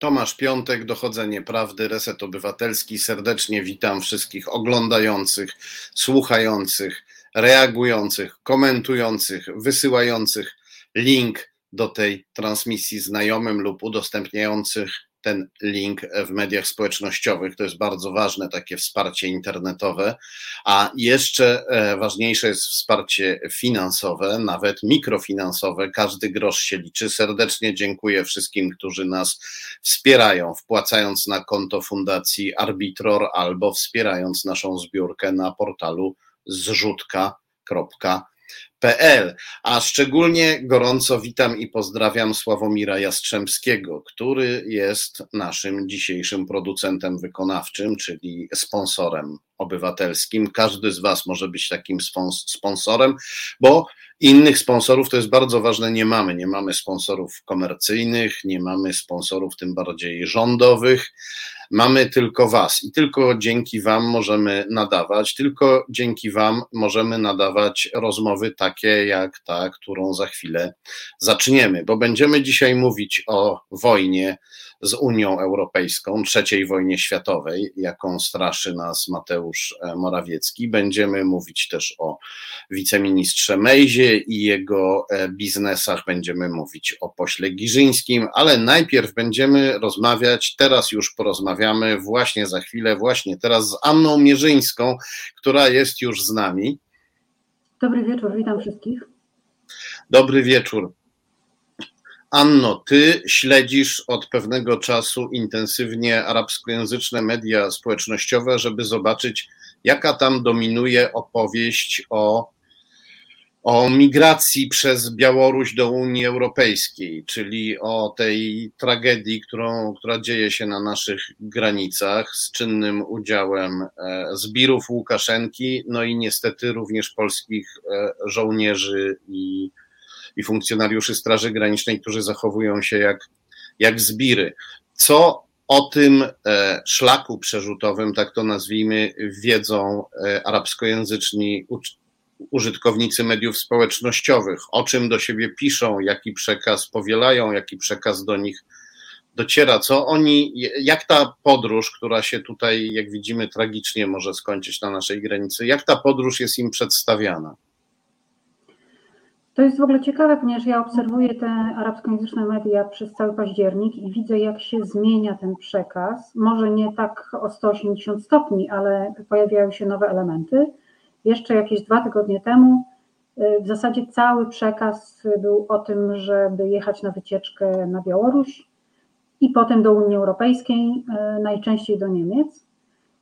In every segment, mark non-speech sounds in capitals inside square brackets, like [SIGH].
Tomasz Piątek, Dochodzenie Prawdy, Reset Obywatelski. Serdecznie witam wszystkich oglądających, słuchających, reagujących, komentujących, wysyłających link do tej transmisji znajomym lub udostępniających ten link w mediach społecznościowych. To jest bardzo ważne, takie wsparcie internetowe. A jeszcze e, ważniejsze jest wsparcie finansowe, nawet mikrofinansowe. Każdy grosz się liczy. Serdecznie dziękuję wszystkim, którzy nas wspierają, wpłacając na konto Fundacji Arbitror albo wspierając naszą zbiórkę na portalu zrzutka.pl A szczególnie gorąco witam i pozdrawiam Sławomira Jastrzębskiego, który jest naszym dzisiejszym producentem wykonawczym, czyli sponsorem obywatelskim. Każdy z Was może być takim sponsorem, bo innych sponsorów to jest bardzo ważne, nie mamy. Nie mamy sponsorów komercyjnych, nie mamy sponsorów tym bardziej rządowych. Mamy tylko Was i tylko dzięki Wam możemy nadawać, tylko dzięki Wam możemy nadawać rozmowy takie jak ta, którą za chwilę zaczniemy, bo będziemy dzisiaj mówić o wojnie z Unią Europejską, trzeciej wojnie światowej, jaką straszy nas Mateusz e, Morawiecki. Będziemy mówić też o wiceministrze Mejzie i jego e, biznesach, będziemy mówić o pośle Giżyńskim, ale najpierw będziemy rozmawiać, teraz już porozmawiamy, właśnie za chwilę, właśnie teraz z Anną Mierzyńską, która jest już z nami. Dobry wieczór, witam wszystkich. Dobry wieczór. Anno, ty śledzisz od pewnego czasu intensywnie arabskojęzyczne media społecznościowe, żeby zobaczyć, jaka tam dominuje opowieść o, o migracji przez Białoruś do Unii Europejskiej, czyli o tej tragedii, którą, która dzieje się na naszych granicach z czynnym udziałem e, zbirów Łukaszenki, no i niestety również polskich e, żołnierzy i i funkcjonariuszy Straży Granicznej, którzy zachowują się jak, jak zbiry. Co o tym e, szlaku przerzutowym, tak to nazwijmy, wiedzą e, arabskojęzyczni użytkownicy mediów społecznościowych, o czym do siebie piszą, jaki przekaz powielają, jaki przekaz do nich dociera, co oni, jak ta podróż, która się tutaj, jak widzimy, tragicznie może skończyć na naszej granicy, jak ta podróż jest im przedstawiana? To jest w ogóle ciekawe, ponieważ ja obserwuję te arabskojęzyczne media przez cały październik i widzę, jak się zmienia ten przekaz. Może nie tak o 180 stopni, ale pojawiają się nowe elementy. Jeszcze jakieś dwa tygodnie temu y, w zasadzie cały przekaz był o tym, żeby jechać na wycieczkę na Białoruś i potem do Unii Europejskiej, y, najczęściej do Niemiec.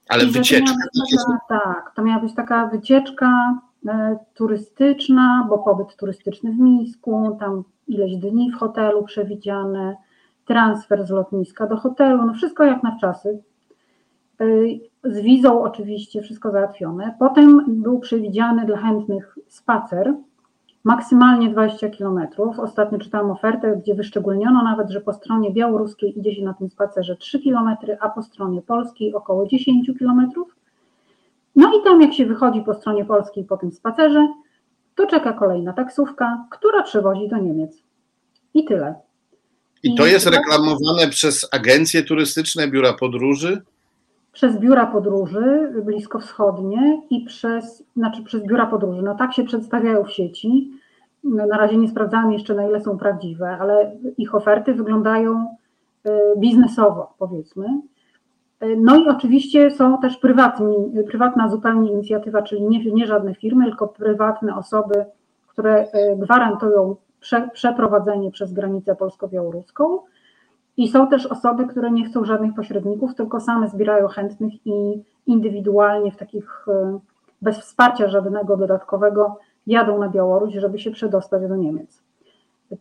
Ale I wycieczka. To taka, tak, to miała być taka wycieczka turystyczna, bo pobyt turystyczny w Mińsku, tam ileś dni w hotelu przewidziane, transfer z lotniska do hotelu, no wszystko jak na wczasy. E, z wizą oczywiście wszystko załatwione. Potem był przewidziany dla chętnych spacer, maksymalnie 20 km. Ostatnio czytałam ofertę, gdzie wyszczególniono nawet, że po stronie białoruskiej idzie się na tym spacerze 3 km, a po stronie polskiej około 10 km. No i tam jak się wychodzi po stronie polskiej po tym spacerze, to czeka kolejna taksówka, która przewozi do Niemiec. I tyle. I to jest reklamowane przez agencje turystyczne, biura podróży? Przez biura podróży bliskowschodnie i przez, znaczy przez biura podróży. No tak się przedstawiają w sieci. Na razie nie sprawdzałam jeszcze, na ile są prawdziwe, ale ich oferty wyglądają y, biznesowo, powiedzmy. No i oczywiście są też prywatni, prywatna zupełnie inicjatywa, czyli nie, nie żadne firmy, tylko prywatne osoby, które e, gwarantują prze, przeprowadzenie przez granicę polsko-białoruską. I są też osoby, które nie chcą żadnych pośredników, tylko same zbierają chętnych i indywidualnie w takich e, bez wsparcia żadnego dodatkowego jadą na Białoruś, żeby się przedostać do Niemiec.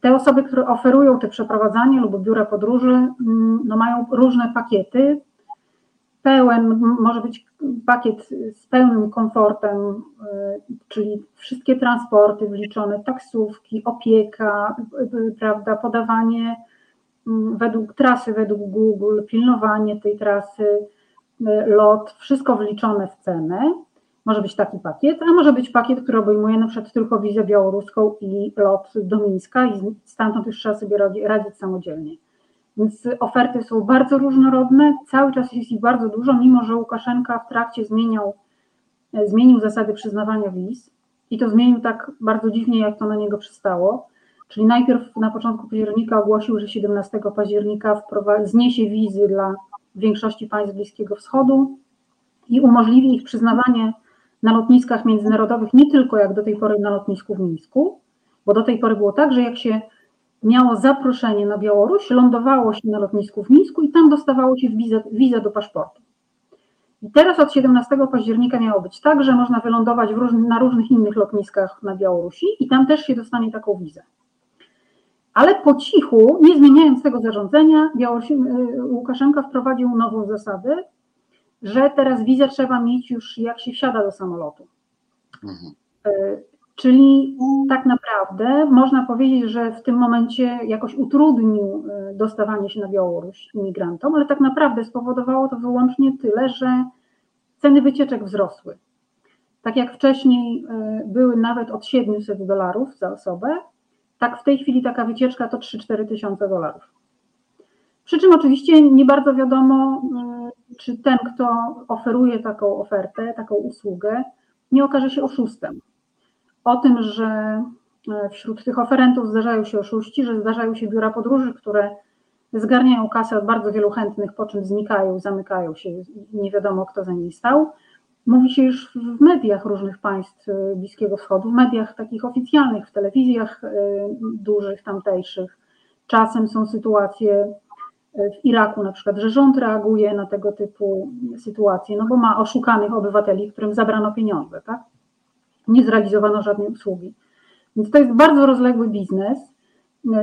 Te osoby, które oferują te przeprowadzanie lub biura podróży, mm, no mają różne pakiety, pełen, może być pakiet z pełnym komfortem, y, czyli wszystkie transporty wliczone, taksówki, opieka, y, y, prawda, podawanie mm, według trasy, według Google, pilnowanie tej trasy, lot, wszystko wliczone w cenę. Może być taki pakiet, a może być pakiet, który obejmuje na przykład tylko wizę białoruską i lot do Mińska i stamtąd już trzeba sobie radzić samodzielnie. Więc oferty są bardzo różnorodne, cały czas jest ich bardzo dużo, mimo że Łukaszenka w trakcie zmieniał, zmienił zasady przyznawania wiz i to zmienił tak bardzo dziwnie, jak to na niego przystało. Czyli najpierw na początku października ogłosił, że 17 października zniesie wizy dla większości państw Bliskiego Wschodu i umożliwi ich przyznawanie na lotniskach międzynarodowych nie tylko jak do tej pory na lotnisku w Mińsku, bo do tej pory było tak, że jak się miało zaproszenie na Białoruś, lądowało się na lotnisku w Mińsku i tam dostawało się wizę, wizę do paszportu. I teraz od 17 października miało być tak, że można wylądować na różnych innych lotniskach na Białorusi i tam też się dostanie taką wizę. Ale po cichu, nie zmieniając tego zarządzenia, Białorusi, y, Łukaszenka wprowadził nową zasadę, że teraz wizę trzeba mieć już jak się wsiada do samolotu. Mhm. Czyli tak naprawdę można powiedzieć, że w tym momencie jakoś utrudnił y, dostawanie się na Białoruś imigrantom, ale tak naprawdę spowodowało to wyłącznie tyle, że ceny wycieczek wzrosły. Tak jak wcześniej były nawet od 700 dolarów za osobę, tak w tej chwili taka wycieczka to 3-4 tysiące dolarów. Przy czym oczywiście nie bardzo wiadomo, y, czy ten, kto oferuje taką ofertę, taką usługę, nie okaże się oszustem. O tym, że y, wśród tych oferentów zdarzają się oszuści, że zdarzają się biura podróży, które zgarniają kasę od bardzo wielu chętnych, po czym znikają, zamykają się nie wiadomo, kto za nimi stał. Mówi się już w mediach różnych państw y, Bliskiego Wschodu, w mediach takich oficjalnych, w telewizjach y, dużych, tamtejszych. Czasem są sytuacje w Iraku na przykład, że rząd reaguje na tego typu sytuacje, no bo ma oszukanych obywateli, którym zabrano pieniądze, tak? Nie zrealizowano żadnej usługi. Więc to jest bardzo rozległy biznes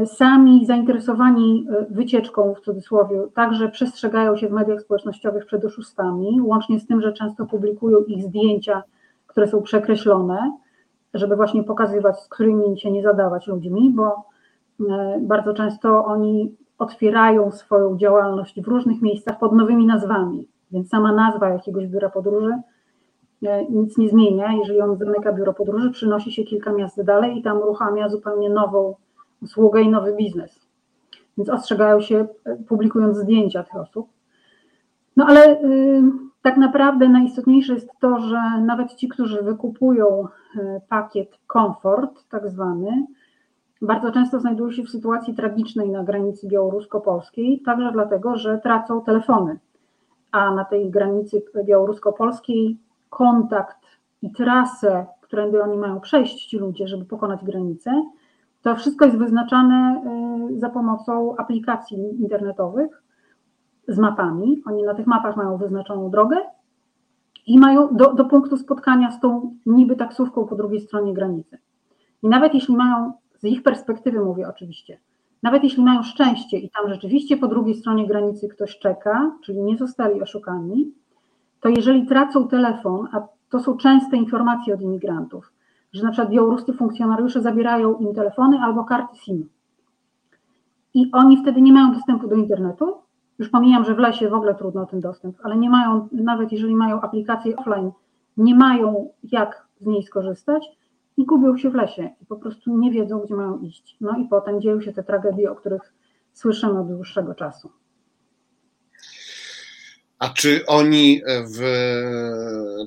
sami zainteresowani e, wycieczką w cudzysłowie także przestrzegają się w mediach społecznościowych przed oszustami, łącznie z tym, że często publikują ich zdjęcia, które są przekreślone, żeby właśnie pokazywać, z którymi się nie zadawać ludźmi, bo e, bardzo często oni otwierają swoją działalność w różnych miejscach pod nowymi nazwami, więc sama nazwa jakiegoś biura podróży nic nie zmienia. Jeżeli on zamyka biuro podróży, przynosi się kilka miast dalej i tam uruchamia zupełnie nową usługę i nowy biznes. Więc ostrzegają się, publikując zdjęcia tych osób. No ale y, tak naprawdę najistotniejsze jest to, że nawet ci, którzy wykupują y, pakiet komfort, tak zwany, bardzo często znajdują się w sytuacji tragicznej na granicy białorusko-polskiej, także dlatego, że tracą telefony. A na tej granicy białorusko-polskiej kontakt i trasę, którędy oni mają przejść, ci ludzie, żeby pokonać granicę, to wszystko jest wyznaczane y, za pomocą aplikacji internetowych z mapami. Oni na tych mapach mają wyznaczoną drogę i mają do, do punktu spotkania z tą niby taksówką po drugiej stronie granicy. I nawet jeśli mają, z ich perspektywy mówię oczywiście, nawet jeśli mają szczęście i tam rzeczywiście po drugiej stronie granicy ktoś czeka, czyli nie zostali oszukani, to jeżeli tracą telefon, a to są częste informacje od imigrantów, że na przykład białoruscy funkcjonariusze zabierają im telefony albo karty SIM. I oni wtedy nie mają dostępu do internetu. Już pomijam, że w lesie w ogóle trudno o ten dostęp, ale nie mają, nawet jeżeli mają aplikację offline, nie mają jak z niej skorzystać i gubią się w lesie i po prostu nie wiedzą, gdzie mają iść. No i potem dzieją się te tragedie, o których słyszymy od dłuższego czasu. A czy oni w,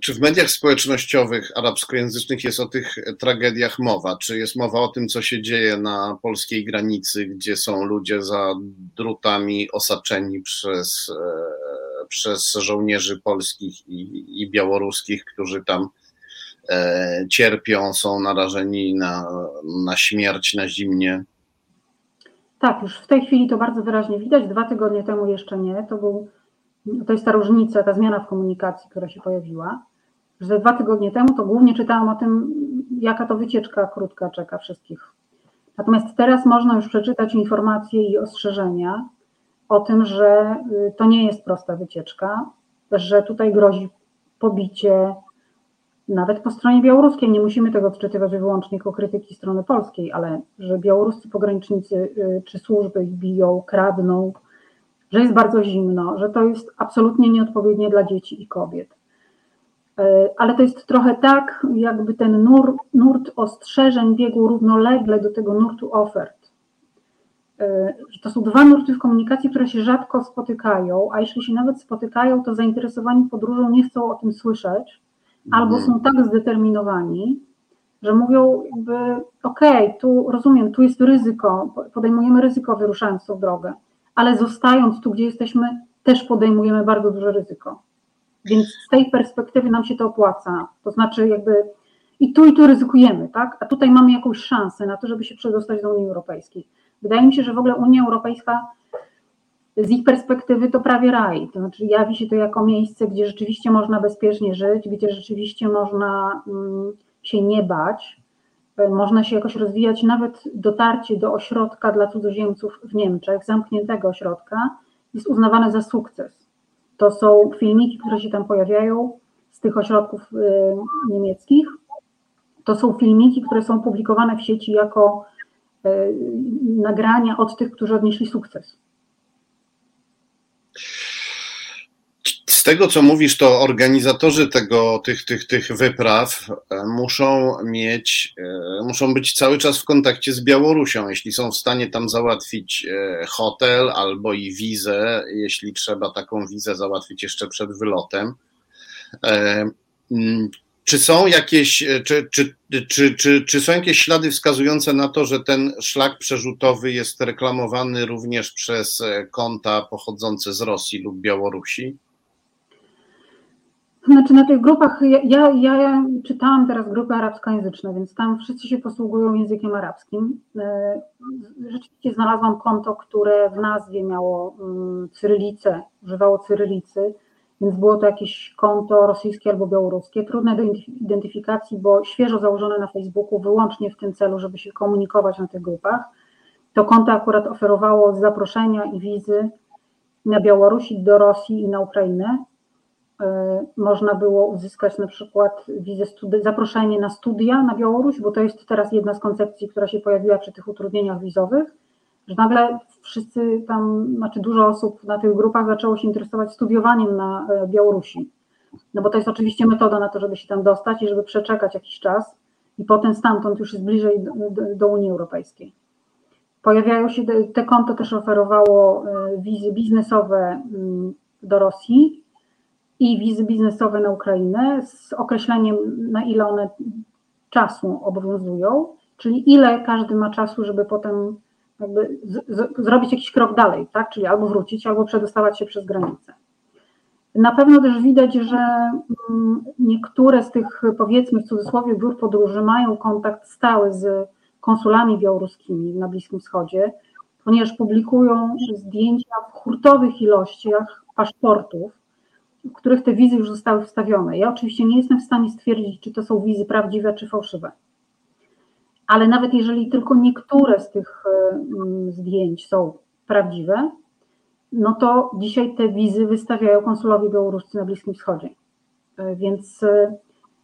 czy w mediach społecznościowych arabskojęzycznych jest o tych tragediach mowa? Czy jest mowa o tym, co się dzieje na polskiej granicy, gdzie są ludzie za drutami osaczeni przez, przez żołnierzy polskich i, i białoruskich, którzy tam e, cierpią, są narażeni na, na śmierć, na zimnie? Tak, już w tej chwili to bardzo wyraźnie widać. Dwa tygodnie temu jeszcze nie. To był to jest ta różnica, ta zmiana w komunikacji, która się pojawiła, że dwa tygodnie temu to głównie czytałam o tym, jaka to wycieczka krótka czeka wszystkich. Natomiast teraz można już przeczytać informacje i ostrzeżenia o tym, że y, to nie jest prosta wycieczka, że tutaj grozi pobicie nawet po stronie białoruskiej. Nie musimy tego odczytywać wyłącznie jako krytyki strony polskiej, ale że białoruscy pogranicznicy y, czy służby ich biją, kradną, że jest bardzo zimno, że to jest absolutnie nieodpowiednie dla dzieci i kobiet. E, ale to jest trochę tak, jakby ten nur, nurt ostrzeżeń biegł równolegle do tego nurtu ofert. że to są dwa nurty w komunikacji, które się rzadko spotykają, a jeśli się nawet spotykają, to zainteresowani podróżą nie chcą o tym słyszeć, albo są tak zdeterminowani, że mówią jakby, okej, okay, tu rozumiem, tu jest ryzyko, podejmujemy ryzyko wyruszając tą drogę, ale zostając tu, gdzie jesteśmy, też podejmujemy bardzo duże ryzyko. Więc z tej perspektywy nam się to opłaca. To znaczy jakby i tu i tu ryzykujemy, tak? A tutaj mamy jakąś szansę na to, żeby się przedostać do Unii Europejskiej. Wydaje mi się, że w ogóle Unia Europejska z ich perspektywy to prawie raj. To znaczy jawi się to jako miejsce, gdzie rzeczywiście można bezpiecznie żyć, gdzie rzeczywiście można mm, się nie bać, można się jakoś rozwijać, nawet dotarcie do ośrodka dla cudzoziemców w Niemczech, zamkniętego ośrodka, jest uznawane za sukces. To są filmiki, które się tam pojawiają z tych ośrodków e, niemieckich. To są filmiki, które są publikowane w sieci jako e, nagrania od tych, którzy odnieśli sukces. Tego, co mówisz, to organizatorzy tego, tych, tych, tych wypraw e, muszą mieć, e, muszą być cały czas w kontakcie z Białorusią, jeśli są w stanie tam załatwić e, hotel albo i wizę, jeśli trzeba taką wizę załatwić jeszcze przed wylotem. Czy są jakieś, czy, czy, czy, czy, czy są jakieś ślady wskazujące na to, że ten szlak przerzutowy jest reklamowany również przez konta pochodzące z Rosji lub Białorusi? Znaczy na tych grupach, ja, ja, ja czytałam teraz grupy arabskojęzyczne, więc tam wszyscy się posługują językiem arabskim. E, rzeczywiście znalazłam konto, które w nazwie miało mm, cyrylicę, używało cyrylicy, więc było to jakieś konto rosyjskie albo białoruskie, trudne do identyfikacji, bo świeżo założone na Facebooku wyłącznie w tym celu, żeby się komunikować na tych grupach. To konto akurat oferowało zaproszenia i wizy na Białorusi, do Rosji i na Ukrainę można było uzyskać na przykład wizę studi- zaproszenie na studia na Białoruś, bo to jest teraz jedna z koncepcji, która się pojawiła przy tych utrudnieniach wizowych, że nagle wszyscy tam, znaczy dużo osób na tych grupach zaczęło się interesować studiowaniem na e, Białorusi. No bo to jest oczywiście metoda na to, żeby się tam dostać i żeby przeczekać jakiś czas i potem stamtąd już jest bliżej do, do, do Unii Europejskiej. Pojawiają się, te konto też oferowało e, wizy biznesowe mm, do Rosji, i wizy biznesowe na Ukrainę z określeniem, na ile one czasu obowiązują, czyli ile każdy ma czasu, żeby potem jakby z, z, zrobić jakiś krok dalej, tak? czyli albo wrócić, albo przedostawać się przez granicę. Na pewno też widać, że mm, niektóre z tych, powiedzmy w cudzysłowie, biur podróży mają kontakt stały z konsulami białoruskimi na Bliskim Wschodzie, ponieważ publikują zdjęcia w hurtowych ilościach paszportów, w których te wizy już zostały wstawione. Ja oczywiście nie jestem w stanie stwierdzić, czy to są wizy prawdziwe, czy fałszywe. Ale nawet jeżeli tylko niektóre z tych mm, zdjęć są prawdziwe, no to dzisiaj te wizy wystawiają konsulowie białoruscy na Bliskim Wschodzie. E, więc e,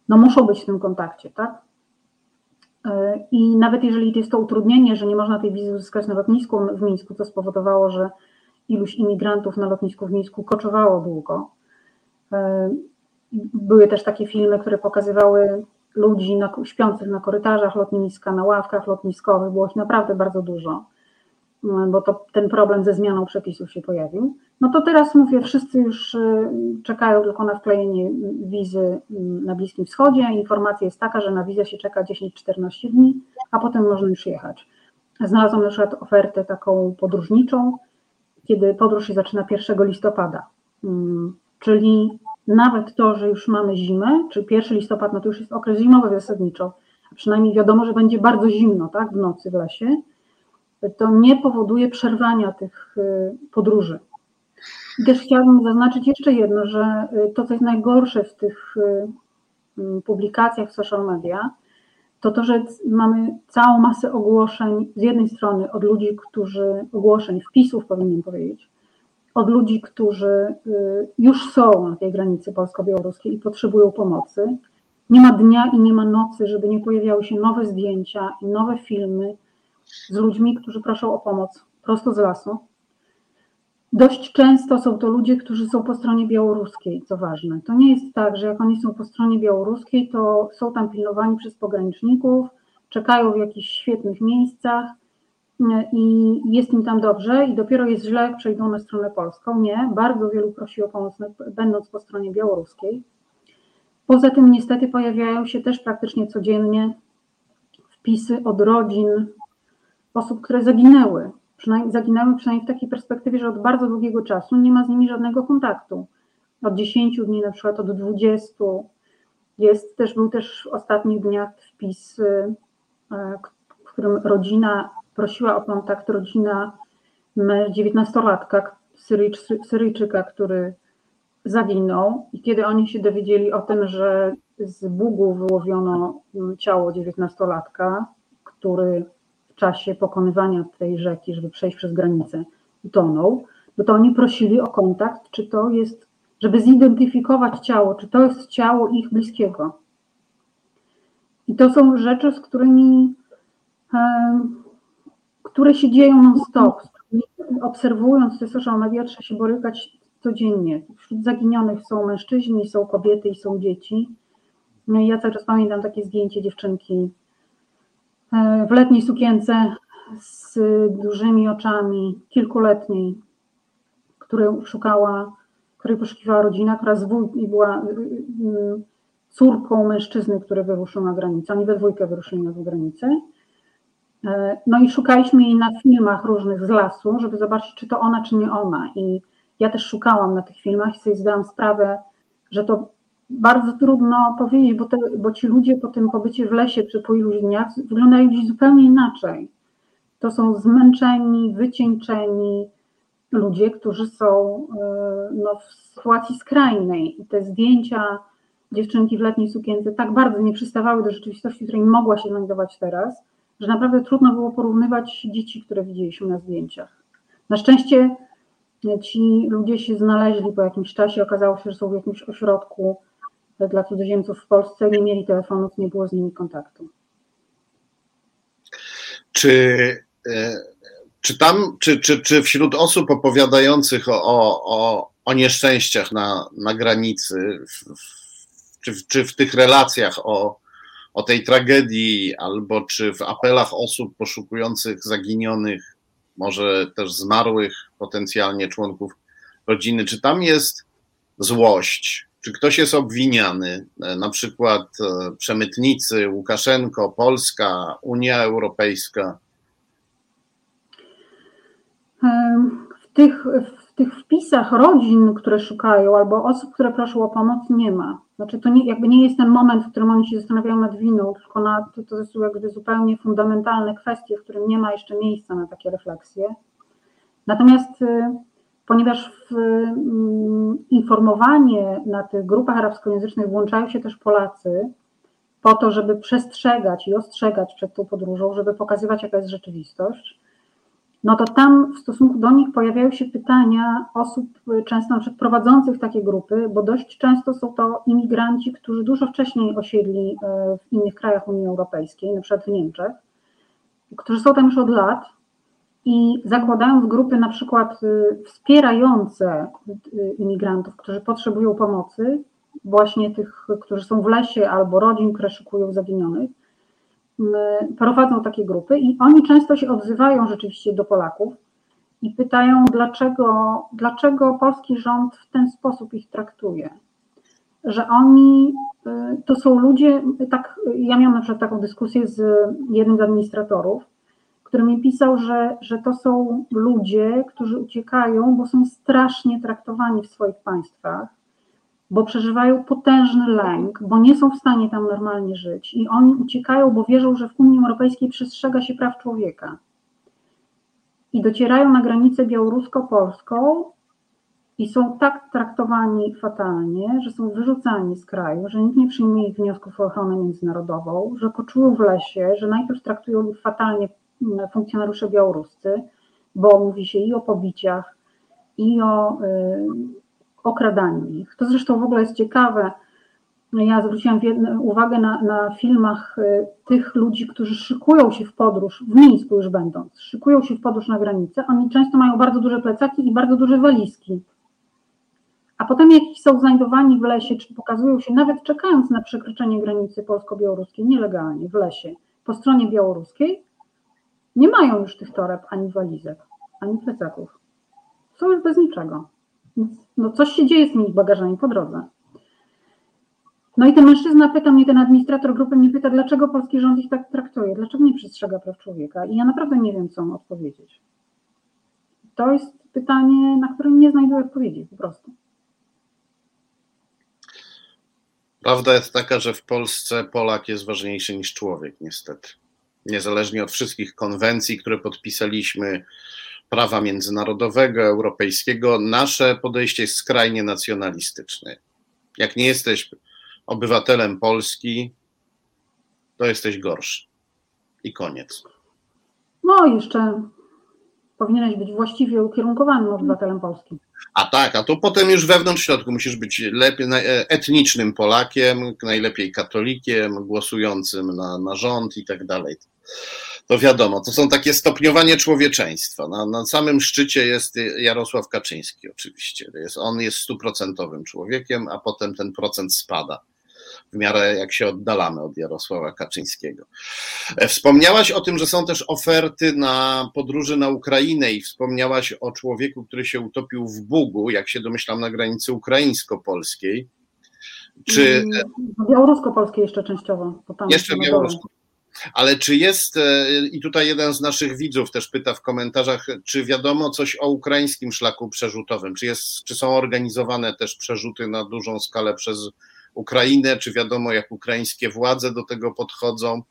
no muszą być w tym kontakcie, tak? E, I nawet jeżeli to jest to utrudnienie, że nie można tej wizy uzyskać na lotnisku w Mińsku, co spowodowało, że iluś imigrantów na lotnisku w Mińsku koczowało długo, E, były też takie filmy, które pokazywały ludzi na, śpiących na korytarzach lotniska, na ławkach lotniskowych. Było ich naprawdę bardzo dużo, e, bo to ten problem ze zmianą przepisów się pojawił. No to teraz mówię, wszyscy już e, czekają tylko na wklejenie wizy na Bliskim Wschodzie. Informacja jest taka, że na wizę się czeka 10-14 dni, a potem można już jechać. Znalazłam na przykład ofertę taką podróżniczą, kiedy podróż się zaczyna 1 listopada. Czyli nawet to, że już mamy zimę, czy 1 listopad, no to już jest okres zimowy zasadniczo, a przynajmniej wiadomo, że będzie bardzo zimno, tak, w nocy w lesie, to nie powoduje przerwania tych y, podróży. I też chciałabym zaznaczyć jeszcze jedno, że y, to, co jest najgorsze w tych y, mm, publikacjach w social media, to to, że mamy całą masę ogłoszeń z jednej strony od ludzi, którzy ogłoszeń, wpisów powinienem powiedzieć, od ludzi, którzy y, już są na tej granicy polsko-białoruskiej i potrzebują pomocy. Nie ma dnia i nie ma nocy, żeby nie pojawiały się nowe zdjęcia i nowe filmy z ludźmi, którzy proszą o pomoc prosto z lasu. Dość często są to ludzie, którzy są po stronie białoruskiej, co ważne. To nie jest tak, że jak oni są po stronie białoruskiej, to są tam pilnowani przez pograniczników, czekają w jakichś świetnych miejscach i jest im tam dobrze i dopiero jest źle, jak przejdą na stronę polską. Nie, bardzo wielu prosi o pomoc, będąc po stronie białoruskiej. Poza tym niestety pojawiają się też praktycznie codziennie wpisy od rodzin osób, które zaginęły. Przynajmniej, zaginęły przynajmniej w takiej perspektywie, że od bardzo długiego czasu nie ma z nimi żadnego kontaktu. Od 10 dni, na przykład od 20. Jest też, był też w ostatnich dniach wpis, e, w którym rodzina prosiła o kontakt, rodzina 19-latka, Syryjczyka, który zaginął i kiedy oni się dowiedzieli o tym, że z Bugu wyłowiono ciało 19-latka, który w czasie pokonywania tej rzeki, żeby przejść przez granicę, utonął, no to oni prosili o kontakt, czy to jest, żeby zidentyfikować ciało, czy to jest ciało ich bliskiego. I to są rzeczy, z którymi, które się dzieją non-stop. Obserwując te social media, trzeba się borykać codziennie. Wśród zaginionych są mężczyźni, są kobiety i są dzieci. No i ja cały czas pamiętam takie zdjęcie dziewczynki e, w letniej sukience z dużymi oczami, kilkuletniej, której szukała, której poszukiwała rodzina, która z i była y, y, córką mężczyzny, który wyruszył na granicę. Oni we dwójkę wyruszyli na granicę. E, no i szukaliśmy jej na filmach różnych z lasu, żeby zobaczyć, czy to ona, czy nie ona. I ja też szukałam na tych filmach i sobie zdałam sprawę, że to bardzo trudno powiedzieć, bo, te, bo ci ludzie po tym pobycie w lesie przy po iluś dniach wyglądają dziś zupełnie inaczej. To są zmęczeni, wycieńczeni ludzie, którzy są e, no, w sytuacji skrajnej. I te zdjęcia dziewczynki w letniej sukience tak bardzo nie przystawały do rzeczywistości, której mogła się znajdować teraz, że naprawdę trudno było porównywać dzieci, które widzieliśmy na zdjęciach. Na szczęście ci ludzie się znaleźli po jakimś czasie, okazało się, że są w jakimś ośrodku dla cudzoziemców w Polsce, nie mieli telefonów, nie było z nimi kontaktu. Czy, e, czy tam, czy, czy, czy wśród osób opowiadających o, o, o nieszczęściach na, na granicy, w, czy, czy w tych relacjach o, o tej tragedii, albo czy w apelach osób poszukujących zaginionych, może też zmarłych potencjalnie członków rodziny, czy tam jest złość, czy ktoś jest obwiniany, e, na przykład e, przemytnicy, Łukaszenko, Polska, Unia Europejska? W tych, w tych wpisach rodzin, które szukają, albo osób, które proszą o pomoc, nie ma. Znaczy, to nie, jakby nie jest ten moment, w którym oni się zastanawiają nad winą, tylko na, to, to są jakby zupełnie fundamentalne kwestie, w którym nie ma jeszcze miejsca na takie refleksje. Natomiast y, ponieważ w mm, informowanie na tych grupach arabskojęzycznych włączają się też Polacy, po to, żeby przestrzegać i ostrzegać przed tą podróżą, żeby pokazywać, jaka jest rzeczywistość, no to tam w stosunku do nich pojawiają się pytania osób często przykład prowadzących takie grupy, bo dość często są to imigranci, którzy dużo wcześniej osiedli e, w innych krajach Unii Europejskiej, na przykład w Niemczech, którzy są tam już od lat i zakładając grupy na przykład y, wspierające y, imigrantów, którzy potrzebują pomocy, właśnie tych, którzy są w lesie albo rodzin, które szykują zaginionych, y, prowadzą takie grupy i oni często się odzywają rzeczywiście do Polaków i pytają, dlaczego, dlaczego polski rząd w ten sposób ich traktuje. Że oni to są ludzie, tak, ja miałam na przykład taką dyskusję z jednym z administratorów, który mi pisał, że, że to są ludzie, którzy uciekają, bo są strasznie traktowani w swoich państwach, bo przeżywają potężny lęk, bo nie są w stanie tam normalnie żyć i oni uciekają, bo wierzą, że w Unii Europejskiej przestrzega się praw człowieka. I docierają na granicę białorusko-polską i są tak traktowani fatalnie, że są wyrzucani z kraju, że nikt nie przyjmie ich wniosków o ochronę międzynarodową, że koczują w lesie, że najpierw traktują ich fatalnie funkcjonariusze białoruscy, bo mówi się i o pobiciach, i o okradaniu ich. To zresztą w ogóle jest ciekawe. Ja zwróciłam uwagę na, na filmach y, tych ludzi, którzy szykują się w podróż, w Mińsku już będąc, szykują się w podróż na granicę. Oni często mają bardzo duże plecaki i bardzo duże walizki. A potem jak są znajdowani w lesie, czy pokazują się, nawet czekając na przekroczenie granicy polsko-białoruskiej, nielegalnie w lesie, po stronie białoruskiej, nie mają już tych toreb ani walizek, ani plecaków. Są już bez niczego. No coś się dzieje z tymi bagażami po drodze. No i ten mężczyzna pyta mnie, ten administrator grupy mnie pyta, dlaczego polski rząd ich tak traktuje, dlaczego nie przestrzega praw człowieka. I ja naprawdę nie wiem, co mu odpowiedzieć. To jest pytanie, na które nie znajduję odpowiedzi po prostu. Prawda jest taka, że w Polsce Polak jest ważniejszy niż człowiek, niestety. Niezależnie od wszystkich konwencji, które podpisaliśmy, prawa międzynarodowego, europejskiego, nasze podejście jest skrajnie nacjonalistyczne. Jak nie jesteś obywatelem Polski, to jesteś gorszy. I koniec. No, jeszcze powinieneś być właściwie ukierunkowanym obywatelem Polski. A tak, a to potem już wewnątrz środku musisz być lepiej, e, etnicznym Polakiem, najlepiej katolikiem, głosującym na, na rząd i tak dalej. To wiadomo, to są takie stopniowanie człowieczeństwa. Na, na samym szczycie jest Jarosław Kaczyński, oczywiście. Jest, on jest stuprocentowym człowiekiem, a potem ten procent spada w miarę jak się oddalamy od Jarosława Kaczyńskiego. E, wspomniałaś o tym, że są też oferty na podróże na Ukrainę i wspomniałaś o człowieku, który się utopił w Bugu, jak się domyślam, na granicy ukraińsko-polskiej. Czy... Mm, białorusko-polskiej jeszcze częściowo. jeszcze białorusko. Ale czy jest, e, i tutaj jeden z naszych widzów też pyta w komentarzach, czy wiadomo coś o ukraińskim szlaku przerzutowym? Czy, jest, czy są organizowane też przerzuty na dużą skalę przez Ukrainę, czy wiadomo, jak ukraińskie władze do tego podchodzą,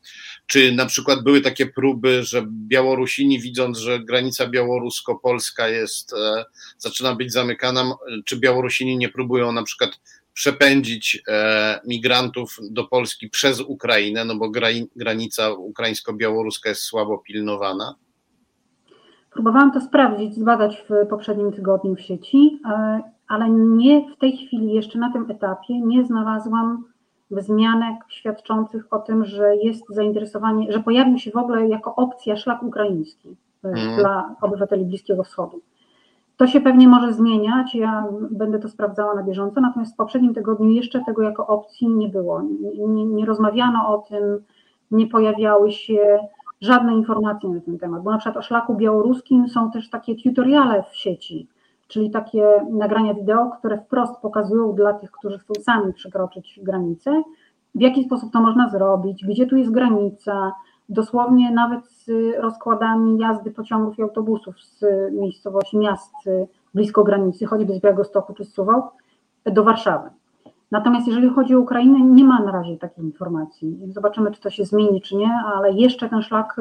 czy na przykład były takie próby, że Białorusini, widząc, że granica białorusko-polska jest, e, zaczyna być zamykana, czy Białorusini nie próbują na przykład przepędzić e, migrantów do Polski przez Ukrainę, no bo granica ukraińsko-białoruska jest słabo pilnowana? Próbowałam to sprawdzić, zbadać w poprzednim tygodniu w sieci e, ale nie w tej chwili, jeszcze na tym etapie, nie znalazłam wzmianek świadczących o tym, że jest zainteresowanie, że pojawił się w ogóle jako opcja szlak ukraiński mm. dla obywateli Bliskiego Wschodu. To się pewnie może zmieniać, ja będę to sprawdzała na bieżąco, natomiast w poprzednim tygodniu jeszcze tego jako opcji nie było. Nie, nie rozmawiano o tym, nie pojawiały się żadne informacje na ten temat, bo na przykład o szlaku białoruskim są też takie tutoriale w sieci, czyli takie nagrania wideo, które wprost pokazują dla tych, którzy chcą sami przekroczyć granicę, w jaki sposób to można zrobić, gdzie tu jest granica, dosłownie nawet z rozkładami jazdy pociągów i autobusów z miejscowości miast blisko granicy, choćby z Białegostoku czy z Suwałk, do Warszawy. Natomiast jeżeli chodzi o Ukrainę, nie ma na razie takiej informacji. Zobaczymy, czy to się zmieni, czy nie, ale jeszcze ten szlak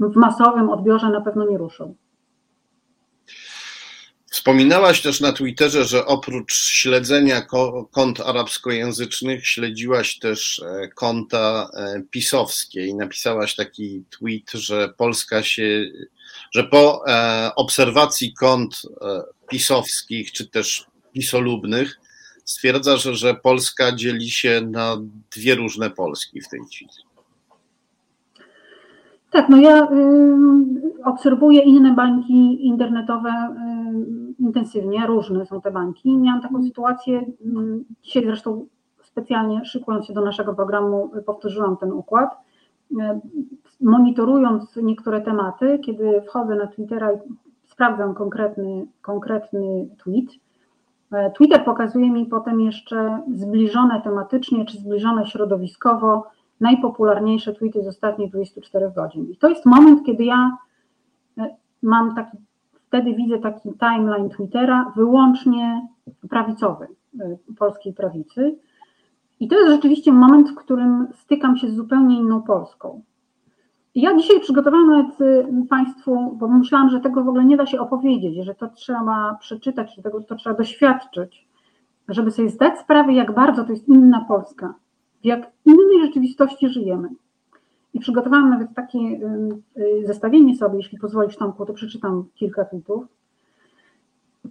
w masowym odbiorze na pewno nie ruszył. Wspominałaś też na Twitterze, że oprócz śledzenia kont arabskojęzycznych, śledziłaś też e, konta e, pisowskie i napisałaś taki tweet, że Polska się, że po e, obserwacji kont pisowskich czy też pisolubnych stwierdzasz, że Polska dzieli się na dwie różne Polski w tej chwili. Tak, no ja y, obserwuję inne bańki internetowe y, intensywnie, różne są te bańki. Miałam taką sytuację, y, dzisiaj zresztą specjalnie szykując się do naszego programu powtórzyłam ten układ. Y, monitorując niektóre tematy, kiedy wchodzę na Twittera i sprawdzam konkretny, konkretny tweet, y, Twitter pokazuje mi potem jeszcze zbliżone tematycznie czy zbliżone środowiskowo najpopularniejsze tweety z ostatnich 24 godzin. I to jest moment, kiedy ja mam taki, wtedy widzę taki timeline Twittera wyłącznie prawicowy, e, polskiej prawicy. I to jest rzeczywiście moment, w którym stykam się z zupełnie inną Polską. Ja dzisiaj przygotowałam nawet e, Państwu, bo myślałam, że tego w ogóle nie da się opowiedzieć, że to trzeba przeczytać, że tego to trzeba doświadczyć, żeby sobie zdać sprawę, jak bardzo to jest inna Polska w jak innej rzeczywistości żyjemy. I przygotowałam nawet takie y, zestawienie sobie, jeśli pozwolisz Tomku, to przeczytam kilka tweetów.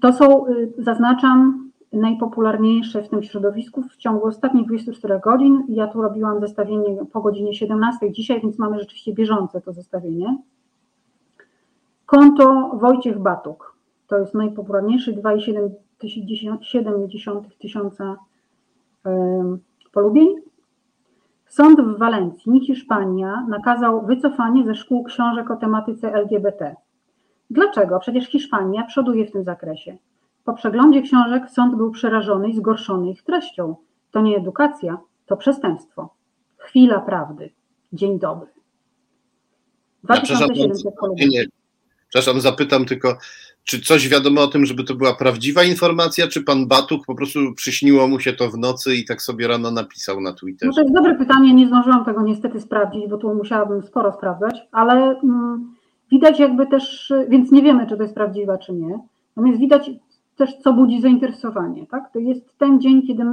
To są, y, zaznaczam, najpopularniejsze w tym środowisku w ciągu ostatnich 24 godzin. Ja tu robiłam zestawienie po godzinie 17 dzisiaj, więc mamy rzeczywiście bieżące to zestawienie. Konto Wojciech Batuk. To jest najpopularniejszy, 2,7 tysiąca polubień. Sąd w Walencji, Hiszpania, nakazał wycofanie ze szkół książek o tematyce LGBT. Dlaczego? Przecież Hiszpania przoduje w tym zakresie. Po przeglądzie książek sąd był przerażony i zgorszony ich treścią. To nie edukacja, to przestępstwo. Chwila prawdy. Dzień dobry. 2700 ja, nie, przepraszam, zapytam tylko, czy coś wiadomo o tym, żeby to była prawdziwa informacja, czy pan Batuch po prostu przyśniło mu się to w nocy i tak sobie rano napisał na Twitterze? No to jest dobre pytanie, nie zdążyłam tego niestety sprawdzić, bo tu musiałabym sporo sprawdzać, ale mm, widać jakby też, więc nie wiemy, czy to jest prawdziwe, czy nie. Natomiast widać też, co budzi zainteresowanie. Tak? To jest ten dzień, kiedy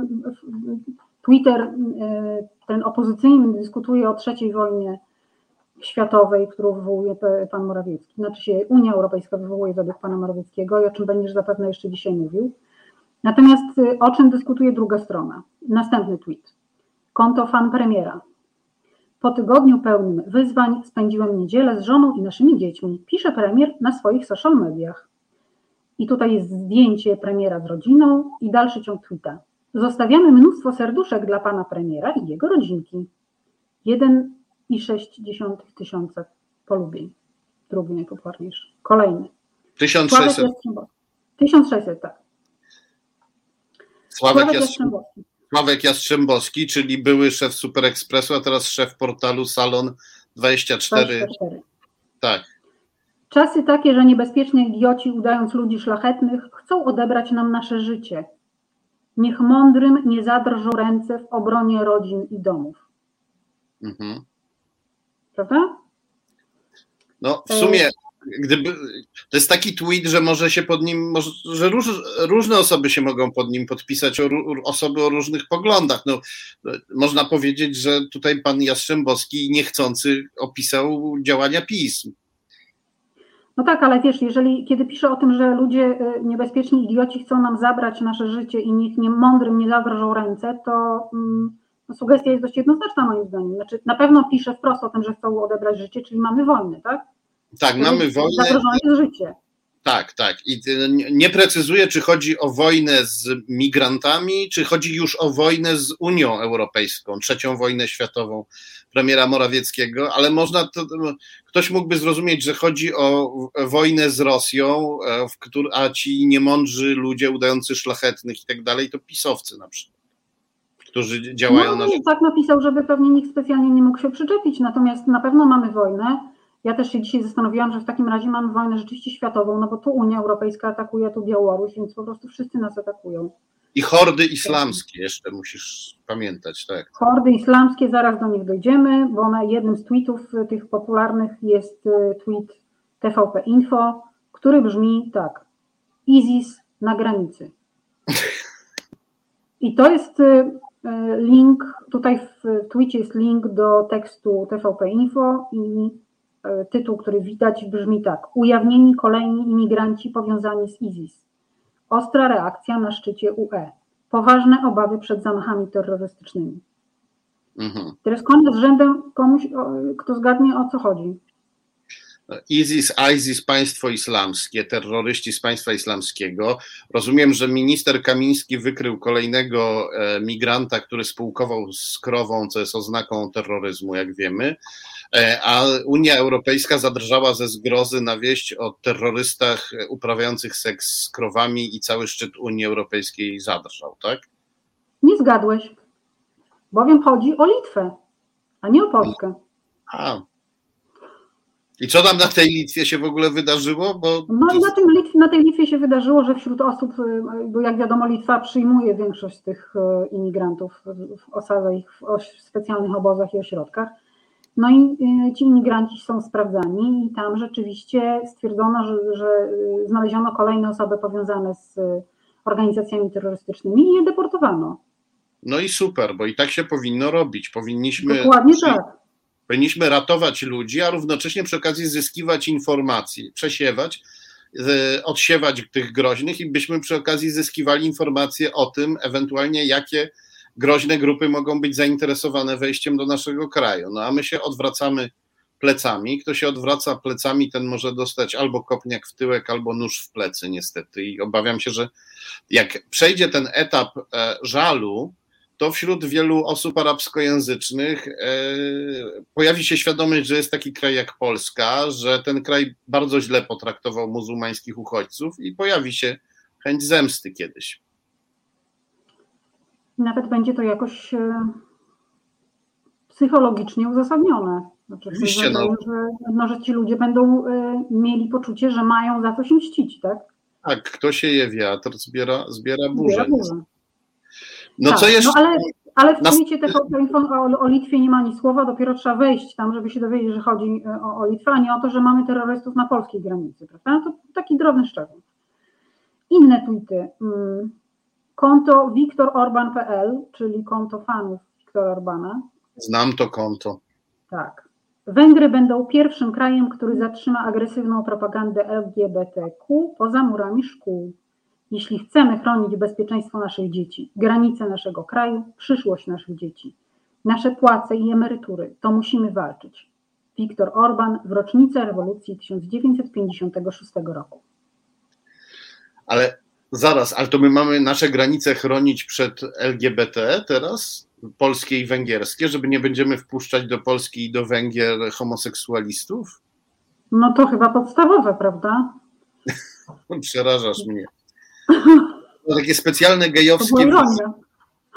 Twitter, y, ten opozycyjny, dyskutuje o trzeciej wojnie światowej, którą wywołuje pan Morawiecki. Znaczy się Unia Europejska wywołuje według pana Morawieckiego i o czym będziesz zapewne jeszcze dzisiaj mówił. Natomiast y, o czym dyskutuje druga strona? Następny tweet. Konto fan premiera. Po tygodniu pełnym wyzwań spędziłem niedzielę z żoną i naszymi dziećmi, pisze premier na swoich social mediach. I tutaj jest zdjęcie premiera z rodziną i dalszy ciąg tweeta. Zostawiamy mnóstwo serduszek dla pana premiera i jego rodzinki. 1,6 tysiąca polubień. Drugi najpopularniejszy. Kolejny. 1600. 1600, tak. Sławek, Sławek Jastrzębowski. Sławek Jastrzębowski, czyli były szef Super Expressu, a teraz szef portalu Salon 24. 24. Tak. Czasy takie, że niebezpieczni idioci, udając ludzi szlachetnych, chcą odebrać nam nasze życie. Niech mądrym nie zadrżą ręce w obronie rodzin i domów. Mhm. Prawda? No, w sumie, gdyby. To jest taki tweet, że może się pod nim, może, że róż, różne osoby się mogą pod nim podpisać, o, osoby o różnych poglądach. No, można powiedzieć, że tutaj pan Jastrzębowski niechcący opisał działania PiS. No tak, ale wiesz, jeżeli kiedy piszę o tym, że ludzie y, niebezpieczni idioci chcą nam zabrać nasze życie i niech nie mądrym nie zawrżą ręce, to mm, no, sugestia jest dość jednoznaczna moim zdaniem. Znaczy, na pewno piszę wprost o tym, że chcą odebrać życie, czyli mamy wojnę, tak? Tak, mamy wojnę. Zagrożone jest życie. Tak, tak. I nie precyzuję, czy chodzi o wojnę z migrantami, czy chodzi już o wojnę z Unią Europejską, trzecią wojnę światową premiera Morawieckiego, ale można to, ktoś mógłby zrozumieć, że chodzi o wojnę z Rosją, e, a ci niemądrzy ludzie udający szlachetnych i tak dalej, to pisowcy na przykład, którzy działają no, na. Tak napisał, żeby pewnie nikt specjalnie nie mógł się przyczepić, natomiast na pewno mamy wojnę ja też się dzisiaj zastanowiłam, że w takim razie mamy wojnę rzeczywiście światową, no bo tu Unia Europejska atakuje, tu Białoruś, więc po prostu wszyscy nas atakują. I hordy islamskie jeszcze musisz pamiętać, tak. Hordy islamskie, zaraz do nich dojdziemy, bo na jednym z tweetów tych popularnych jest y, tweet TVP Info, który brzmi tak. ISIS na granicy. [LAUGHS] I to jest y, y, link, tutaj w tweetie jest link do tekstu TVP Info i E, tytuł, który widać, brzmi tak: Ujawnieni kolejni imigranci powiązani z ISIS. Ostra reakcja na szczycie UE. Poważne obawy przed zamachami terrorystycznymi. Mhm. Teraz koniec z rzędem komuś, kto zgadnie o co chodzi. ISIS, ISIS, państwo islamskie, terroryści z państwa islamskiego. Rozumiem, że minister Kamiński wykrył kolejnego e, migranta, który spółkował z krową, co jest oznaką terroryzmu, jak wiemy. E, a Unia Europejska zadrżała ze zgrozy na wieść o terrorystach uprawiających seks z krowami i cały szczyt Unii Europejskiej zadrżał, tak? Nie zgadłeś, bowiem chodzi o Litwę, a nie o Polskę. A. I co tam na tej Litwie się w ogóle wydarzyło? Bo no i na, tym Litwie, na tej Litwie się wydarzyło, że wśród osób, bo jak wiadomo Litwa przyjmuje większość tych e, imigrantów, osadza ich w specjalnych obozach i ośrodkach, no i y, ci imigranci są sprawdzani i tam rzeczywiście stwierdzono, że, że y, znaleziono kolejne osoby powiązane z organizacjami terrorystycznymi i je deportowano. No i super, bo i tak się powinno robić. Powinniśmy. Dokładnie tak. Powinniśmy ratować ludzi, a równocześnie przy okazji zyskiwać informacje, przesiewać, odsiewać tych groźnych i byśmy przy okazji zyskiwali informacje o tym, ewentualnie jakie groźne grupy mogą być zainteresowane wejściem do naszego kraju. No a my się odwracamy plecami. Kto się odwraca plecami, ten może dostać albo kopniak w tyłek, albo nóż w plecy, niestety. I obawiam się, że jak przejdzie ten etap e, żalu, to wśród wielu osób arabskojęzycznych e, pojawi się świadomość, że jest taki kraj jak Polska, że ten kraj bardzo źle potraktował muzułmańskich uchodźców i pojawi się chęć zemsty kiedyś. Nawet będzie to jakoś e, psychologicznie uzasadnione. Znaczy, Oczywiście, no. Że, no, że ci ludzie będą e, mieli poczucie, że mają za coś mścić, tak? Tak, kto się je wiatr, zbiera, zbiera burzę. Zbiera burzę. No tak, co jeszcze? No ale, ale w tweetie tego o, o Litwie nie ma ani słowa, dopiero trzeba wejść tam, żeby się dowiedzieć, że chodzi e, o, o Litwę, a nie o to, że mamy terrorystów na polskiej granicy, prawda? No to taki drobny szczegół. Inne tweety. Mm, konto wiktororban.pl, czyli konto fanów Wiktora Orbana. Znam to konto. Tak. Węgry będą pierwszym krajem, który zatrzyma agresywną propagandę LGBTQ poza murami szkół. Jeśli chcemy chronić bezpieczeństwo naszych dzieci, granice naszego kraju, przyszłość naszych dzieci, nasze płace i emerytury, to musimy walczyć. Viktor Orban w rocznicę rewolucji 1956 roku. Ale zaraz, ale to my mamy nasze granice chronić przed LGBT teraz? Polskie i węgierskie, żeby nie będziemy wpuszczać do Polski i do Węgier homoseksualistów? No to chyba podstawowe, prawda? [LAUGHS] Przerażasz mnie. To takie specjalne gejowskie wizy,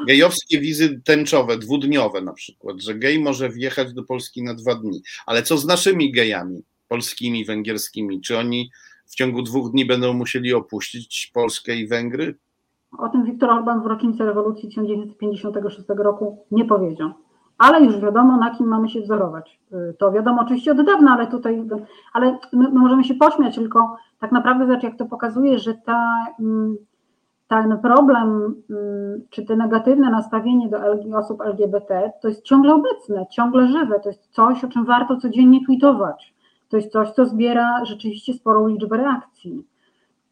gejowskie wizy tęczowe, dwudniowe na przykład, że gej może wjechać do Polski na dwa dni. Ale co z naszymi gejami, polskimi, węgierskimi? Czy oni w ciągu dwóch dni będą musieli opuścić Polskę i Węgry? O tym Viktor Orban w rocznicę rewolucji 1956 roku nie powiedział. Ale już wiadomo, na kim mamy się wzorować. To wiadomo oczywiście od dawna, ale tutaj, ale my, my możemy się pośmiać, tylko tak naprawdę, znaczy jak to pokazuje, że ta, mm, ten problem, mm, czy te negatywne nastawienie do osób LGBT, to jest ciągle obecne, ciągle żywe, to jest coś, o czym warto codziennie tweetować. To jest coś, co zbiera rzeczywiście sporą liczbę reakcji.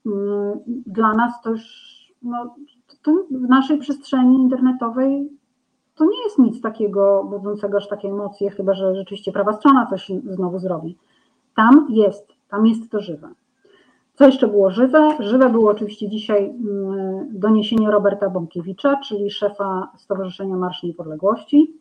Mm, dla nas to już no, to w naszej przestrzeni internetowej to nie jest nic takiego budzącego aż takie emocje, chyba że rzeczywiście prawa strona coś znowu zrobi. Tam jest, tam jest to żywe. Co jeszcze było żywe? Żywe było oczywiście dzisiaj mm, doniesienie Roberta Bąkiewicza, czyli szefa Stowarzyszenia Marsz Niepodległości.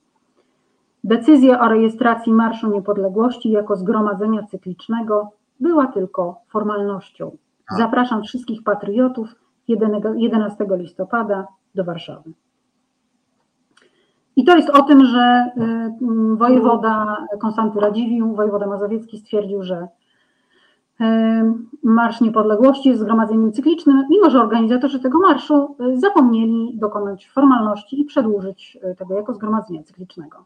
Decyzja o rejestracji Marszu Niepodległości jako zgromadzenia cyklicznego była tylko formalnością. Zapraszam wszystkich patriotów 11 listopada do Warszawy. I to jest o tym, że y, wojewoda Konstanty Radziwiłł, wojewoda mazowiecki stwierdził, że y, Marsz Niepodległości jest zgromadzeniem cyklicznym, mimo że organizatorzy tego marszu y, zapomnieli dokonać formalności i przedłużyć tego jako zgromadzenia cyklicznego.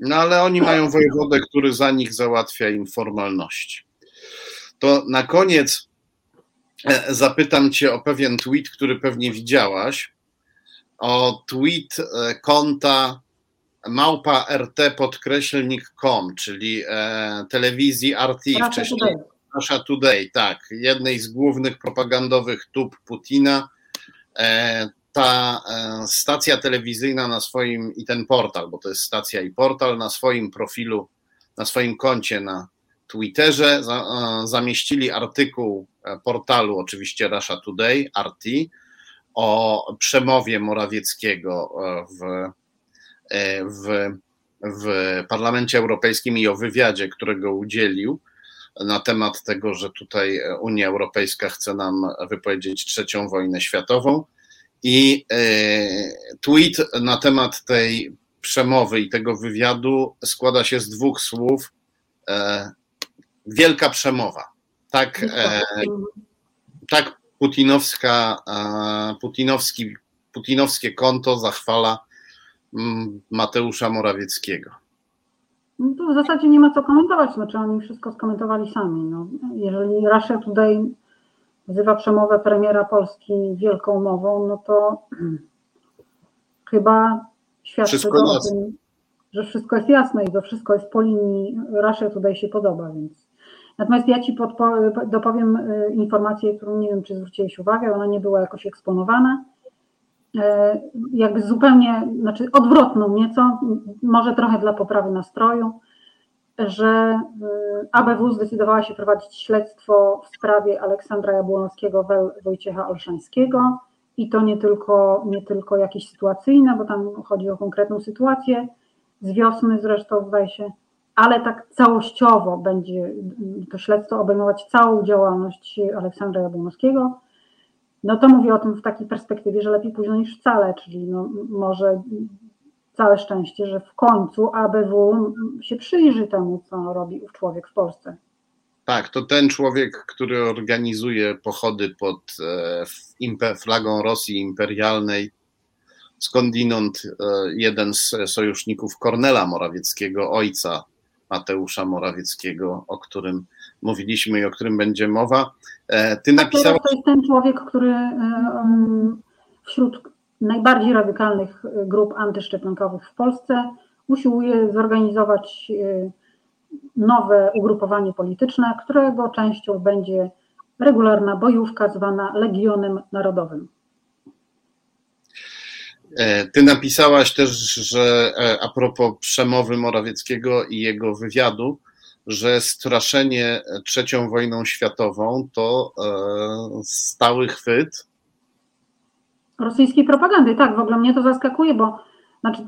No ale oni mają wojewodę, który za nich załatwia im formalności. To na koniec E, zapytam Cię o pewien tweet, który pewnie widziałaś. O tweet e, konta małpa rt podkreślnik.com, czyli e, telewizji RT, Russia wcześniej Today. Russia Today, tak, jednej z głównych propagandowych tub Putina. Ta stacja telewizyjna na swoim i ten portal, bo to jest stacja i portal, na swoim profilu, na swoim koncie na Twitterze zamieścili artykuł E, portalu oczywiście Russia Today, RT, o przemowie Morawieckiego e, w, e, w, w Parlamencie Europejskim i o wywiadzie, którego udzielił na temat tego, że tutaj Unia Europejska chce nam wypowiedzieć trzecią wojnę światową. I tweet na temat tej przemowy i tego wywiadu składa się z dwóch słów. Wielka przemowa. Tak, e, tak putinowska, e, putinowski, putinowskie konto zachwala Mateusza Morawieckiego. No to w zasadzie nie ma co komentować, znaczy oni wszystko skomentowali sami. No, jeżeli Russia tutaj wzywa przemowę premiera Polski wielką mową, no to chyba świadczy to o tym, że wszystko jest jasne i to wszystko jest po linii Russia tutaj się podoba, więc Natomiast ja Ci dopowiem y, informację, którą nie wiem, czy zwróciłeś uwagę, ona nie była jakoś eksponowana. E, jak zupełnie, znaczy odwrotną nieco, może trochę dla poprawy nastroju, że y, ABW zdecydowała się prowadzić śledztwo w sprawie Aleksandra Jabłonowskiego, Wojciecha Olszańskiego. I to nie tylko, nie tylko jakieś sytuacyjne, bo tam chodzi o konkretną sytuację, z wiosny zresztą zdaje się, ale tak całościowo będzie to śledztwo obejmować całą działalność Aleksandra Jabłonowskiego, no to mówię o tym w takiej perspektywie, że lepiej późno niż wcale, czyli no może całe szczęście, że w końcu ABW się przyjrzy temu, co robi ów człowiek w Polsce. Tak, to ten człowiek, który organizuje pochody pod e, flagą Rosji imperialnej, skądinąd e, jeden z sojuszników Kornela Morawieckiego, ojca Mateusza Morawieckiego, o którym mówiliśmy i o którym będzie mowa. E, ty napisałeś... To jest ten człowiek, który wśród najbardziej radykalnych grup antyszczepionkowych w Polsce usiłuje zorganizować nowe ugrupowanie polityczne, którego częścią będzie regularna bojówka zwana Legionem Narodowym. E, ty napisałaś też, że e, a propos przemowy Morawieckiego i jego wywiadu, że straszenie trzecią wojną światową to e, stały chwyt. Rosyjskiej propagandy, tak, w ogóle mnie to zaskakuje, bo znaczy,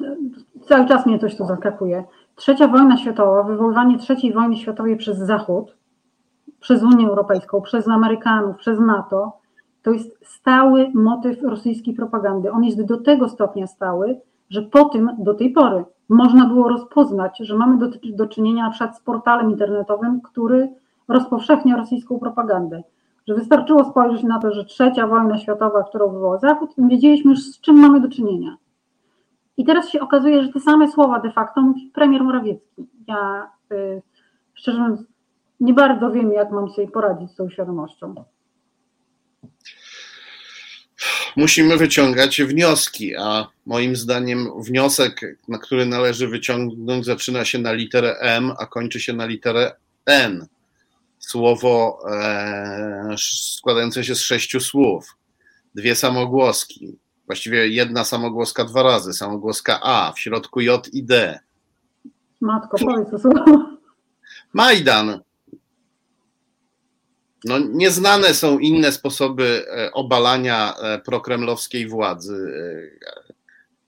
cały czas mnie coś tu zaskakuje. Trzecia wojna światowa, wywoływanie trzeciej wojny światowej przez Zachód, przez Unię Europejską, przez Amerykanów, przez NATO, to jest stały motyw rosyjskiej propagandy. On jest do tego stopnia stały, że po tym do tej pory można było rozpoznać, że mamy do, do czynienia na przykład z portalem internetowym, który rozpowszechnia rosyjską propagandę. Że wystarczyło spojrzeć na to, że trzecia wojna światowa, którą wywołał Zachód, wiedzieliśmy już z czym mamy do czynienia. I teraz się okazuje, że te same słowa de facto mówi premier Morawiecki. Ja y, szczerze mówiąc nie bardzo wiem, jak mam sobie poradzić z tą świadomością. Musimy wyciągać wnioski, a moim zdaniem wniosek, na który należy wyciągnąć, zaczyna się na literę M, a kończy się na literę N. Słowo e, składające się z sześciu słów, dwie samogłoski, Właściwie jedna samogłoska dwa razy, samogłoska A, w środku J i D. Matko, powiedz to Majdan. No, nieznane są inne sposoby e, obalania e, prokremlowskiej władzy e,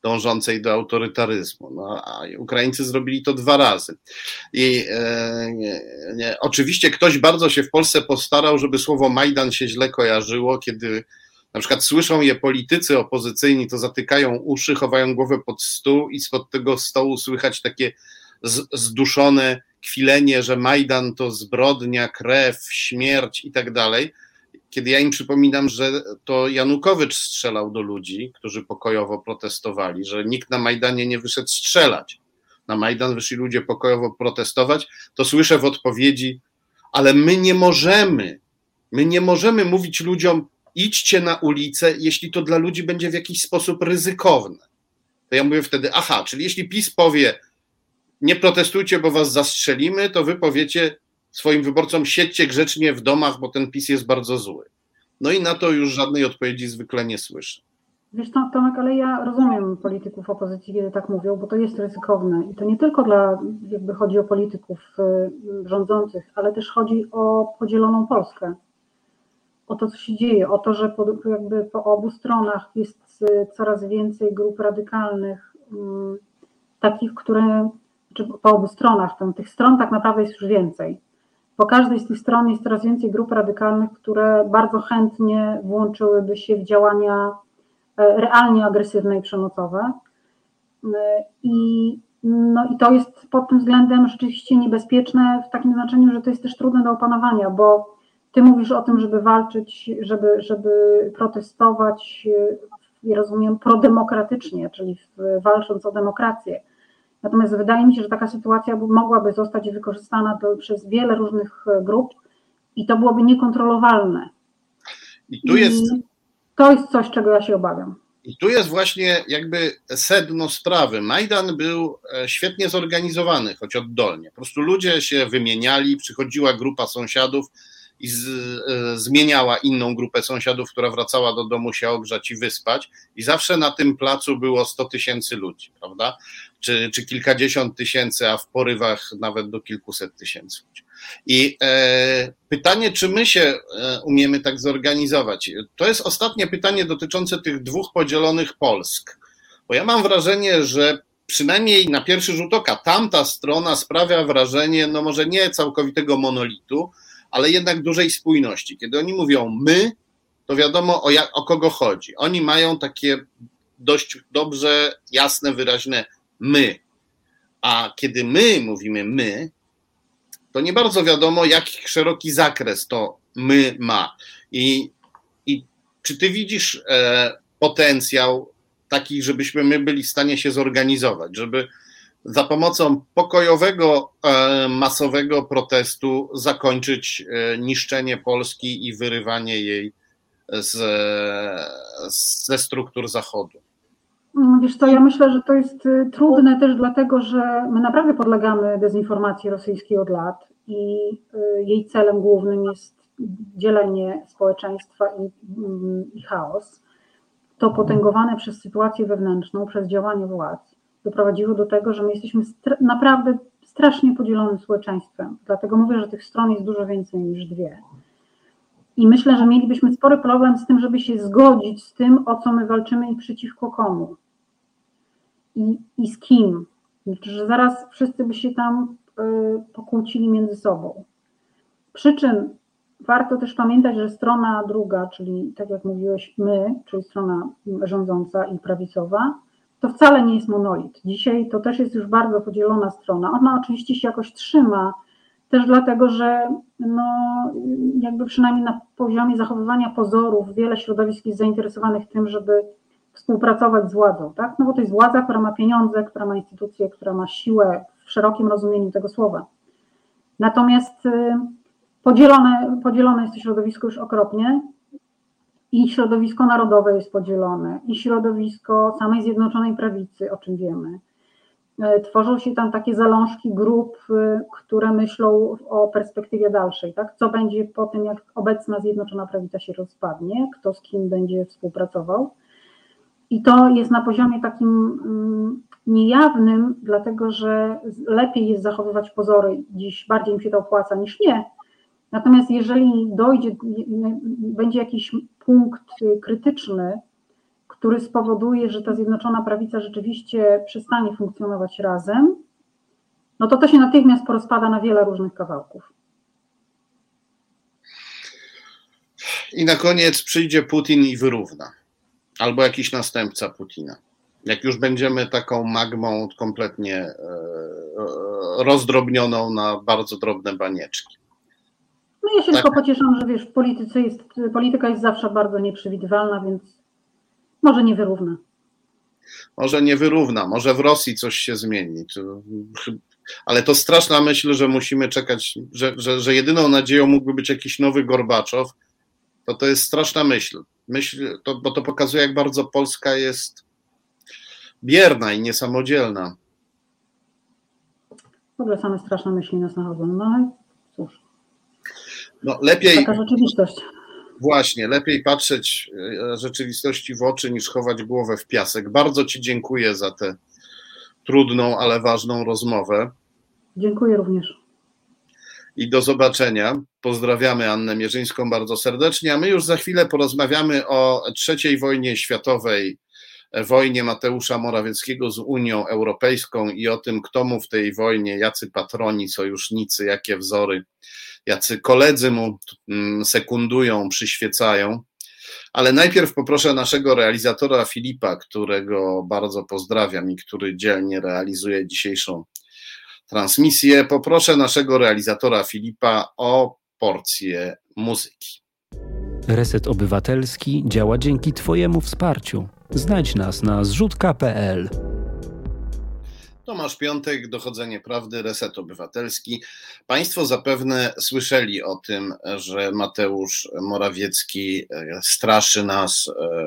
dążącej do autorytaryzmu. No, a Ukraińcy zrobili to dwa razy. I e, nie, nie. oczywiście ktoś bardzo się w Polsce postarał, żeby słowo Majdan się źle kojarzyło, kiedy na przykład słyszą je politycy opozycyjni, to zatykają uszy, chowają głowę pod stół i spod tego stołu słychać takie zduszone kwilenie, że Majdan to zbrodnia, krew, śmierć i tak dalej. Kiedy ja im przypominam, że to Janukowycz strzelał do ludzi, którzy pokojowo protestowali, że nikt na Majdanie nie wyszedł strzelać. Na Majdan wyszli ludzie pokojowo protestować, to słyszę w odpowiedzi, ale my nie możemy, my nie możemy mówić ludziom, idźcie na ulicę, jeśli to dla ludzi będzie w jakiś sposób ryzykowne. To ja mówię wtedy, aha, czyli jeśli PiS powie, nie protestujcie, bo was zastrzelimy, to wy powiecie swoim wyborcom, siedźcie grzecznie w domach, bo ten PiS jest bardzo zły. No i na to już żadnej odpowiedzi zwykle nie słyszę. Wiesz, Tomek, ale ja rozumiem polityków opozycji, kiedy tak mówią, bo to jest ryzykowne. I to nie tylko dla, jakby chodzi o polityków y, rządzących, ale też chodzi o podzieloną Polskę o to, co się dzieje, o to, że po, jakby po obu stronach jest y, coraz więcej grup radykalnych, mm, takich, które, czy po obu stronach, tych stron tak naprawdę jest już więcej. Po każdej z tych stron jest coraz więcej grup radykalnych, które bardzo chętnie włączyłyby się w działania e, realnie agresywne i przemocowe. Y, I, no i to jest pod tym względem rzeczywiście niebezpieczne w takim znaczeniu, że to jest też trudne do opanowania, bo ty mówisz o tym, żeby walczyć, żeby, żeby protestować, ja rozumiem, prodemokratycznie, czyli walcząc o demokrację. Natomiast wydaje mi się, że taka sytuacja mogłaby zostać wykorzystana do, przez wiele różnych grup i to byłoby niekontrolowalne. I tu jest. I to jest coś, czego ja się obawiam. I tu jest właśnie jakby sedno sprawy. Majdan był e, świetnie zorganizowany, choć oddolnie. Po prostu ludzie się wymieniali, przychodziła grupa sąsiadów, i z, e, zmieniała inną grupę sąsiadów, która wracała do domu się ogrzać i wyspać. I zawsze na tym placu było 100 tysięcy ludzi, prawda? Czy, czy kilkadziesiąt tysięcy, a w porywach nawet do kilkuset tysięcy ludzi. I e, pytanie, czy my się e, umiemy tak zorganizować? To jest ostatnie pytanie dotyczące tych dwóch podzielonych Polsk. Bo ja mam wrażenie, że przynajmniej na pierwszy rzut oka tamta strona sprawia wrażenie, no może nie całkowitego monolitu, ale jednak dużej spójności. Kiedy oni mówią my, to wiadomo o, jak, o kogo chodzi. Oni mają takie dość dobrze, jasne, wyraźne my. A kiedy my mówimy my, to nie bardzo wiadomo, jaki szeroki zakres to my ma. I, i czy ty widzisz e, potencjał taki, żebyśmy my byli w stanie się zorganizować, żeby za pomocą pokojowego, e, masowego protestu zakończyć e, niszczenie Polski i wyrywanie jej z, ze struktur Zachodu. No, wiesz co, ja myślę, że to jest y, trudne też dlatego, że my naprawdę podlegamy dezinformacji rosyjskiej od lat i y, jej celem głównym jest dzielenie społeczeństwa i, mm, i chaos. To potęgowane przez sytuację wewnętrzną, przez działanie władz, doprowadziło do tego, że my jesteśmy naprawdę strasznie podzielonym społeczeństwem. Dlatego mówię, że tych stron jest dużo więcej niż dwie. I myślę, że mielibyśmy spory problem z tym, żeby się zgodzić z tym, o co my walczymy i przeciwko komu. I, i z kim. Znaczy, że zaraz wszyscy by się tam y, pokłócili między sobą. Przy czym warto też pamiętać, że strona druga, czyli tak jak mówiłeś, my, czyli strona rządząca i prawicowa, to wcale nie jest monolit. Dzisiaj to też jest już bardzo podzielona strona. Ona oczywiście się jakoś trzyma, też dlatego, że no, jakby przynajmniej na poziomie zachowywania pozorów wiele środowisk jest zainteresowanych tym, żeby współpracować z władzą, tak? No bo to jest władza, która ma pieniądze, która ma instytucje, która ma siłę w szerokim rozumieniu tego słowa. Natomiast y, podzielone, podzielone jest to środowisko już okropnie i środowisko narodowe jest podzielone, i środowisko samej Zjednoczonej Prawicy, o czym wiemy. E, tworzą się tam takie zalążki grup, y, które myślą o perspektywie dalszej, tak? Co będzie po tym, jak obecna Zjednoczona Prawica się rozpadnie, kto z kim będzie współpracował. I to jest na poziomie takim mm, niejawnym, dlatego że lepiej jest zachowywać pozory, dziś bardziej im się to opłaca niż nie. Natomiast jeżeli dojdzie, będzie jakiś punkt krytyczny, który spowoduje, że ta Zjednoczona Prawica rzeczywiście przestanie funkcjonować razem, no to to się natychmiast porozpada na wiele różnych kawałków. I na koniec przyjdzie Putin i wyrówna. Albo jakiś następca Putina. Jak już będziemy taką magmą kompletnie e, e, rozdrobnioną na bardzo drobne banieczki. No ja się tak. tylko pocieszam, że wiesz, w polityce jest, polityka jest zawsze bardzo nieprzewidywalna, więc może nie wyrówna. Może nie wyrówna, może w Rosji coś się zmieni. Ale to straszna myśl, że musimy czekać, że, że, że jedyną nadzieją mógłby być jakiś nowy Gorbaczow. To to jest straszna myśl. myśl to, bo to pokazuje, jak bardzo Polska jest bierna i niesamodzielna. W ogóle same straszne myśli nas nachodzą. No. No, lepiej. Taka rzeczywistość. Właśnie, lepiej patrzeć e, rzeczywistości w oczy niż chować głowę w piasek. Bardzo Ci dziękuję za tę trudną, ale ważną rozmowę. Dziękuję również. I do zobaczenia. Pozdrawiamy Annę Mierzyńską bardzo serdecznie, a my już za chwilę porozmawiamy o III wojnie światowej, wojnie Mateusza Morawieckiego z Unią Europejską i o tym, kto mu w tej wojnie, jacy patroni, sojusznicy, jakie wzory jacy koledzy mu mm, sekundują, przyświecają. Ale najpierw poproszę naszego realizatora Filipa, którego bardzo pozdrawiam i który dzielnie realizuje dzisiejszą transmisję. Poproszę naszego realizatora Filipa o porcję muzyki. Reset Obywatelski działa dzięki Twojemu wsparciu. Znajdź nas na zrzutka.pl. Tomasz Piątek, Dochodzenie Prawdy, Reset Obywatelski. Państwo zapewne słyszeli o tym, że Mateusz Morawiecki e, straszy nas e,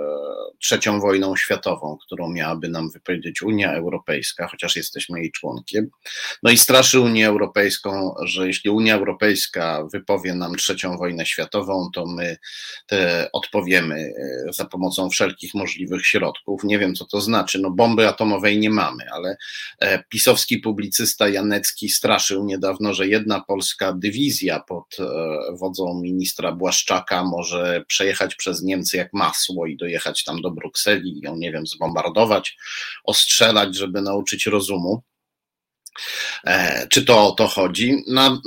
trzecią wojną światową, którą miałaby nam wypowiedzieć Unia Europejska, chociaż jesteśmy jej członkiem. No i straszy Unię Europejską, że jeśli Unia Europejska wypowie nam trzecią wojnę światową, to my te odpowiemy e, za pomocą wszelkich możliwych środków. Nie wiem, co to znaczy. No, bomby atomowej nie mamy, ale pisowski publicysta Janecki straszył niedawno, że jedna polska dywizja pod e, wodzą ministra Błaszczaka może przejechać przez Niemcy jak masło i dojechać tam do Brukseli i ją, nie wiem, zbombardować, ostrzelać, żeby nauczyć rozumu. E, czy to o to chodzi? No,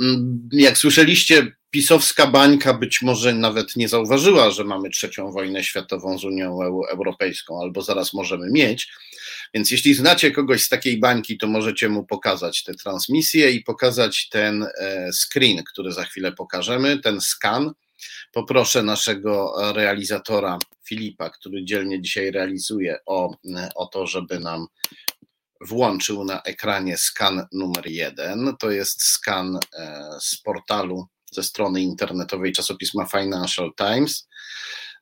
jak słyszeliście, pisowska bańka być może nawet nie zauważyła, że mamy trzecią wojnę światową z Unią Europejską, albo zaraz możemy mieć. Więc jeśli znacie kogoś z takiej bańki, to możecie mu pokazać tę transmisję i pokazać ten e, screen, który za chwilę pokażemy, ten skan. Poproszę naszego realizatora Filipa, który dzielnie dzisiaj realizuje, o, o to, żeby nam włączył na ekranie skan numer jeden. To jest skan e, z portalu ze strony internetowej czasopisma Financial Times.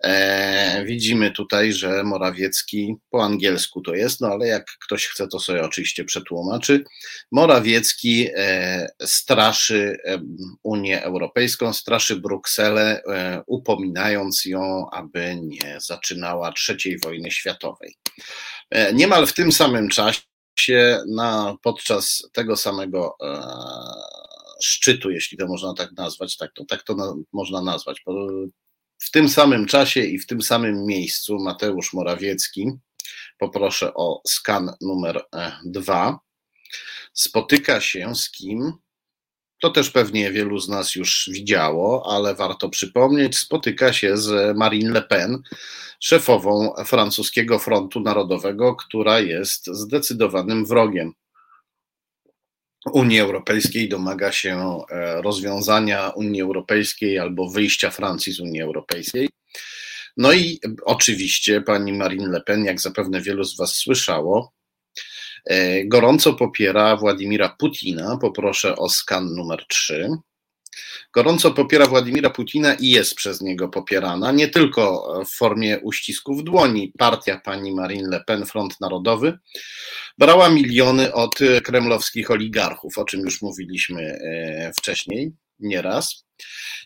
E, widzimy tutaj, że Morawiecki po angielsku to jest, no ale jak ktoś chce, to sobie oczywiście przetłumaczy. Morawiecki e, straszy e, Unię Europejską, straszy Brukselę, e, upominając ją, aby nie zaczynała trzeciej wojny światowej. E, niemal w tym samym czasie, na, podczas tego samego e, szczytu, jeśli to można tak nazwać, tak to, tak to na, można nazwać. W tym samym czasie i w tym samym miejscu Mateusz Morawiecki, poproszę o skan numer e, dwa, spotyka się z kim? To też pewnie wielu z nas już widziało, ale warto przypomnieć, spotyka się z Marine Le Pen, szefową francuskiego Frontu Narodowego, która jest zdecydowanym wrogiem Unii Europejskiej, domaga się e, rozwiązania Unii Europejskiej albo wyjścia Francji z Unii Europejskiej. No i oczywiście pani Marine Le Pen, jak zapewne wielu z Was słyszało, e, gorąco popiera Władimira Putina. Poproszę o skan numer 3 gorąco popiera Władimira Putina i jest przez niego popierana, nie tylko w formie uścisków dłoni. Partia pani Marine Le Pen, Front Narodowy, brała miliony od kremlowskich oligarchów, o czym już mówiliśmy e, wcześniej, nieraz.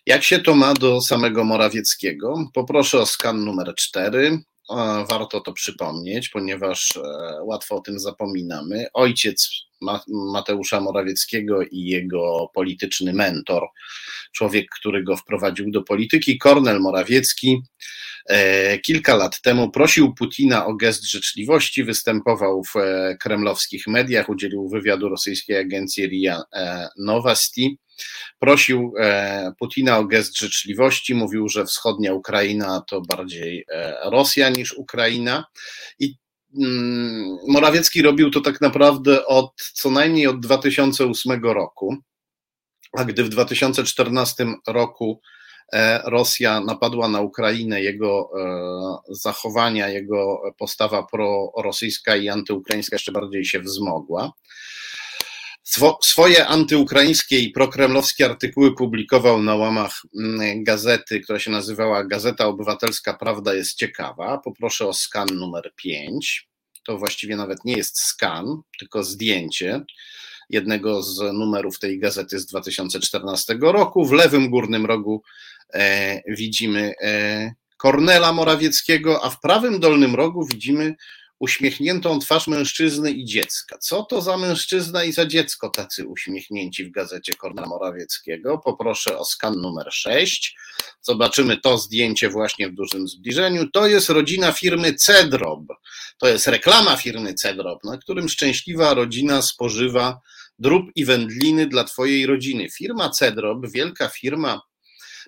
Jak się to ma do samego Morawieckiego? Poproszę o skan numer 4. Warto to przypomnieć, ponieważ e, łatwo o tym zapominamy. Ojciec Mateusza Morawieckiego i jego polityczny mentor, człowiek, który go wprowadził do polityki, Kornel Morawiecki, e, kilka lat temu prosił Putina o gest życzliwości, występował w e, kremlowskich mediach, udzielił wywiadu rosyjskiej agencji RIA Novosti. Prosił Putina o gest życzliwości, mówił, że wschodnia Ukraina to bardziej Rosja niż Ukraina. I Mm, Morawiecki robił to tak naprawdę od co najmniej od 2008 roku, a gdy w 2014 roku e, Rosja napadła na Ukrainę, jego e, zachowania, jego postawa prorosyjska i antyukraińska jeszcze bardziej się wzmogła. Swoje antyukraińskie i prokremlowskie artykuły publikował na łamach mm, gazety, która się nazywała Gazeta Obywatelska Prawda jest ciekawa. Poproszę o skan numer 5. To właściwie nawet nie jest skan, tylko zdjęcie jednego z numerów tej gazety z 2014 roku. W lewym górnym rogu e, widzimy e, Kornela Morawieckiego, a w prawym dolnym rogu widzimy uśmiechniętą twarz mężczyzny i dziecka. Co to za mężczyzna i za dziecko tacy uśmiechnięci w gazecie Kornela Morawieckiego? Poproszę o skan numer 6. Zobaczymy to zdjęcie właśnie w dużym zbliżeniu. To jest rodzina firmy Cedrob. To jest reklama firmy Cedrob, na którym szczęśliwa rodzina spożywa drób i wędliny dla twojej rodziny. Firma Cedrob, wielka firma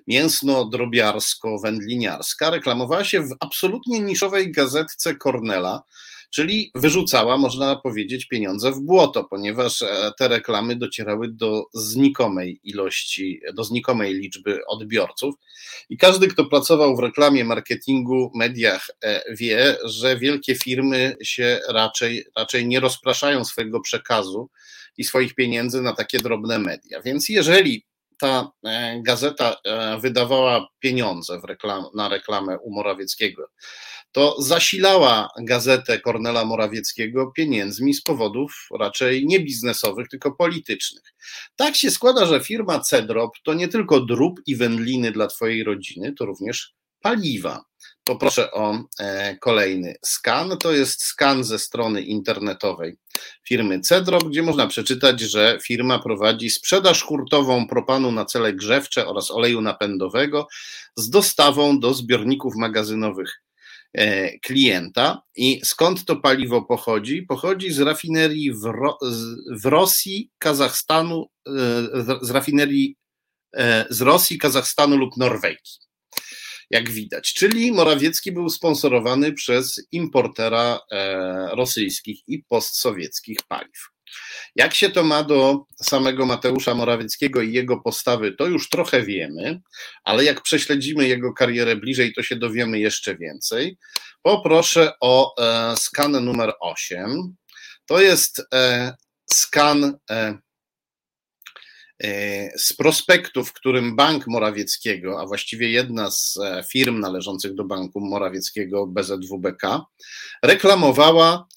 mięsno-drobiarsko-wędliniarska, reklamowała się w absolutnie niszowej gazetce Cornela, czyli wyrzucała, można powiedzieć, pieniądze w błoto, ponieważ e, te reklamy docierały do znikomej ilości, do znikomej liczby odbiorców. I każdy, kto pracował w reklamie, marketingu, mediach, e, wie, że wielkie firmy się raczej, raczej nie rozpraszają swojego przekazu i swoich pieniędzy na takie drobne media. Więc jeżeli ta gazeta wydawała pieniądze reklam, na reklamę u Morawieckiego, to zasilała gazetę Kornela Morawieckiego pieniędzmi z powodów raczej nie biznesowych, tylko politycznych. Tak się składa, że firma Cedrop to nie tylko drób i wędliny dla Twojej rodziny, to również paliwa. Poproszę o e, kolejny skan. To jest skan ze strony internetowej firmy Cedrop, gdzie można przeczytać, że firma prowadzi sprzedaż hurtową propanu na cele grzewcze oraz oleju napędowego z dostawą do zbiorników magazynowych E, klienta. I skąd to paliwo pochodzi? Pochodzi z rafinerii w, Ro w Rosji, Kazachstanu, e, z rafinerii z Rosji, Kazachstanu lub Norwegii. Jak widać, czyli Morawiecki był sponsorowany przez importera rosyjskich i postsowieckich paliw. Jak się to ma do samego Mateusza Morawieckiego i jego postawy, to już trochę wiemy, ale jak prześledzimy jego karierę bliżej, to się dowiemy jeszcze więcej. Poproszę o e, skan numer 8. To jest e, skan e, z prospektu, w którym Bank Morawieckiego, a właściwie jedna z firm należących do Banku Morawieckiego, BZWBK, reklamowała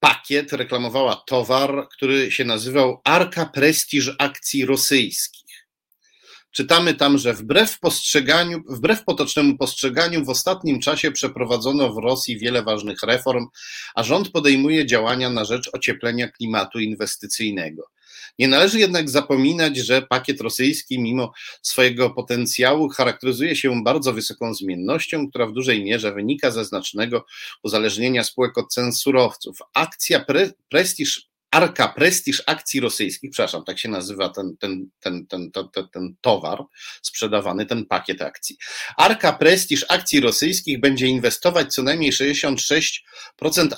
pakiet, reklamowała towar, który się nazywał Arka Prestiż Akcji Rosyjskich. Czytamy tam, że wbrew postrzeganiu, wbrew potocznemu postrzeganiu w ostatnim czasie przeprowadzono w Rosji wiele ważnych reform, a rząd podejmuje działania na rzecz ocieplenia klimatu inwestycyjnego. Nie należy jednak zapominać, że pakiet rosyjski, mimo swojego potencjału, charakteryzuje się bardzo wysoką zmiennością, która w dużej mierze wynika ze znacznego uzależnienia spółek od cen surowców. Akcja Pre Prestige Arka Prestiż akcji rosyjskich, przepraszam, tak się nazywa ten, ten, ten, ten, ten, ten towar sprzedawany, ten pakiet akcji. Arka Prestiż akcji rosyjskich będzie inwestować co najmniej 66%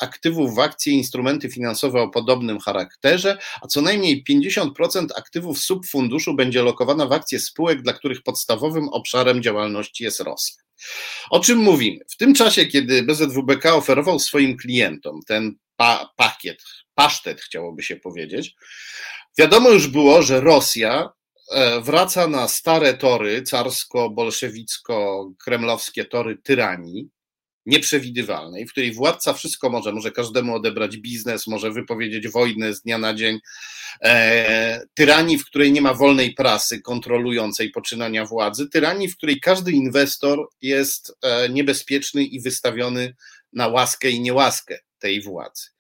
aktywów w akcje i instrumenty finansowe o podobnym charakterze, a co najmniej 50% aktywów subfunduszu będzie lokowana w akcje spółek, dla których podstawowym obszarem działalności jest Rosja. O czym mówimy? W tym czasie, kiedy BZWBK oferował swoim klientom ten pa pakiet pasztet, chciałoby się powiedzieć. Wiadomo już było, że Rosja e, wraca na stare tory carsko-bolszewicko-kremlowskie tory tyranii, nieprzewidywalnej, w której władca wszystko może, może każdemu odebrać biznes, może wypowiedzieć wojnę z dnia na dzień, e, tyranii, w której nie ma wolnej prasy kontrolującej poczynania władzy, tyranii, w której każdy inwestor jest e, niebezpieczny i wystawiony na łaskę i niełaskę tej władzy.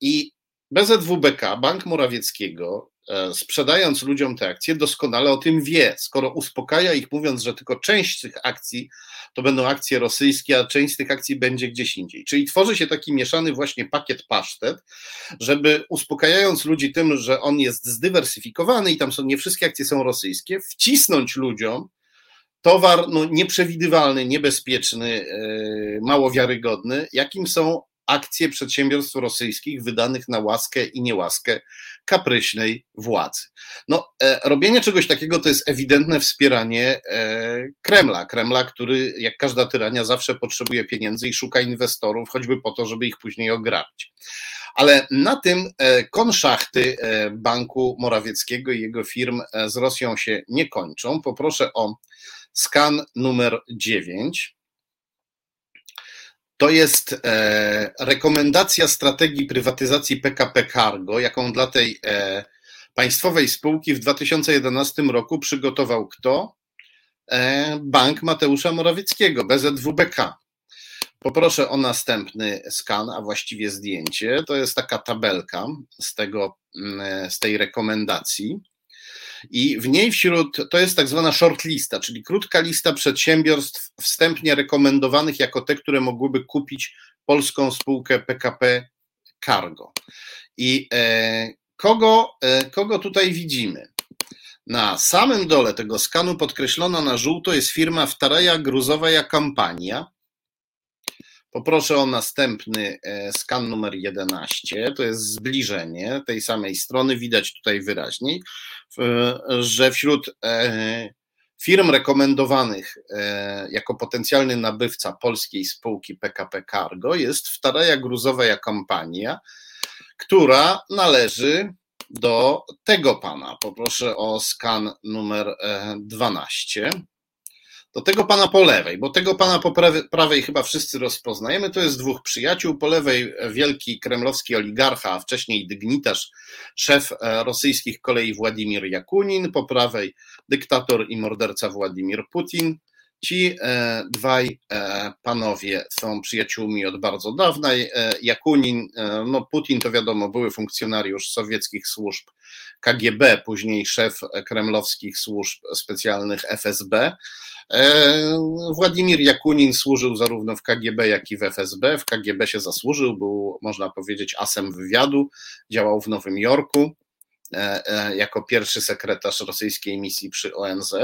I BZWBK, Bank Morawieckiego, e, sprzedając ludziom te akcje, doskonale o tym wie. Skoro uspokaja ich, mówiąc, że tylko część tych akcji to będą akcje rosyjskie, a część z tych akcji będzie gdzieś indziej. Czyli tworzy się taki mieszany właśnie pakiet pasztet, żeby uspokajając ludzi tym, że on jest zdywersyfikowany i tam są nie wszystkie akcje są rosyjskie, wcisnąć ludziom towar no, nieprzewidywalny, niebezpieczny, e, mało wiarygodny, jakim są akcje przedsiębiorstw rosyjskich wydanych na łaskę i niełaskę kapryśnej władzy. No, e, robienie czegoś takiego to jest ewidentne wspieranie e, Kremla. Kremla, który jak każda tyrania zawsze potrzebuje pieniędzy i szuka inwestorów, choćby po to, żeby ich później ograbić. Ale na tym e, konszachty Banku Morawieckiego i jego firm z Rosją się nie kończą. Poproszę o skan numer 9. To jest e, rekomendacja strategii prywatyzacji PKP Cargo, jaką dla tej e, państwowej spółki w 2011 roku przygotował kto? E, Bank Mateusza Morawieckiego, BZWBK. Poproszę o następny skan, a właściwie zdjęcie. To jest taka tabelka z, tego, mm, z tej rekomendacji. I w niej wśród, to jest tak zwana shortlista, czyli krótka lista przedsiębiorstw wstępnie rekomendowanych jako te, które mogłyby kupić polską spółkę PKP Cargo. I e, kogo, e, kogo tutaj widzimy? Na samym dole tego skanu podkreślona na żółto jest firma Wtaraja Gruzowa Kampania, Poproszę o następny e, skan numer 11. To jest zbliżenie tej samej strony. Widać tutaj wyraźniej, że wśród e, firm rekomendowanych e, jako potencjalny nabywca polskiej spółki PKP Cargo jest Wtaraja Gruzowa Kompania, która należy do tego pana. Poproszę o skan numer 12 do tego pana po lewej, bo tego pana po prawej chyba wszyscy rozpoznajemy. To jest dwóch przyjaciół. Po lewej wielki kremlowski oligarcha, a wcześniej dygnitarz, szef e, rosyjskich kolei Władimir Jakunin. Po prawej dyktator i morderca Władimir Putin. Ci e, dwaj e, panowie są przyjaciółmi od bardzo dawna. Jakunin, no Putin to wiadomo, były funkcjonariusz sowieckich służb KGB, później szef kremlowskich służb specjalnych FSB. E, Władimir Jakunin służył zarówno w KGB, jak i w FSB. W KGB się zasłużył, był, można powiedzieć, asem wywiadu, działał w Nowym Jorku e, e, jako pierwszy sekretarz rosyjskiej misji przy ONZ.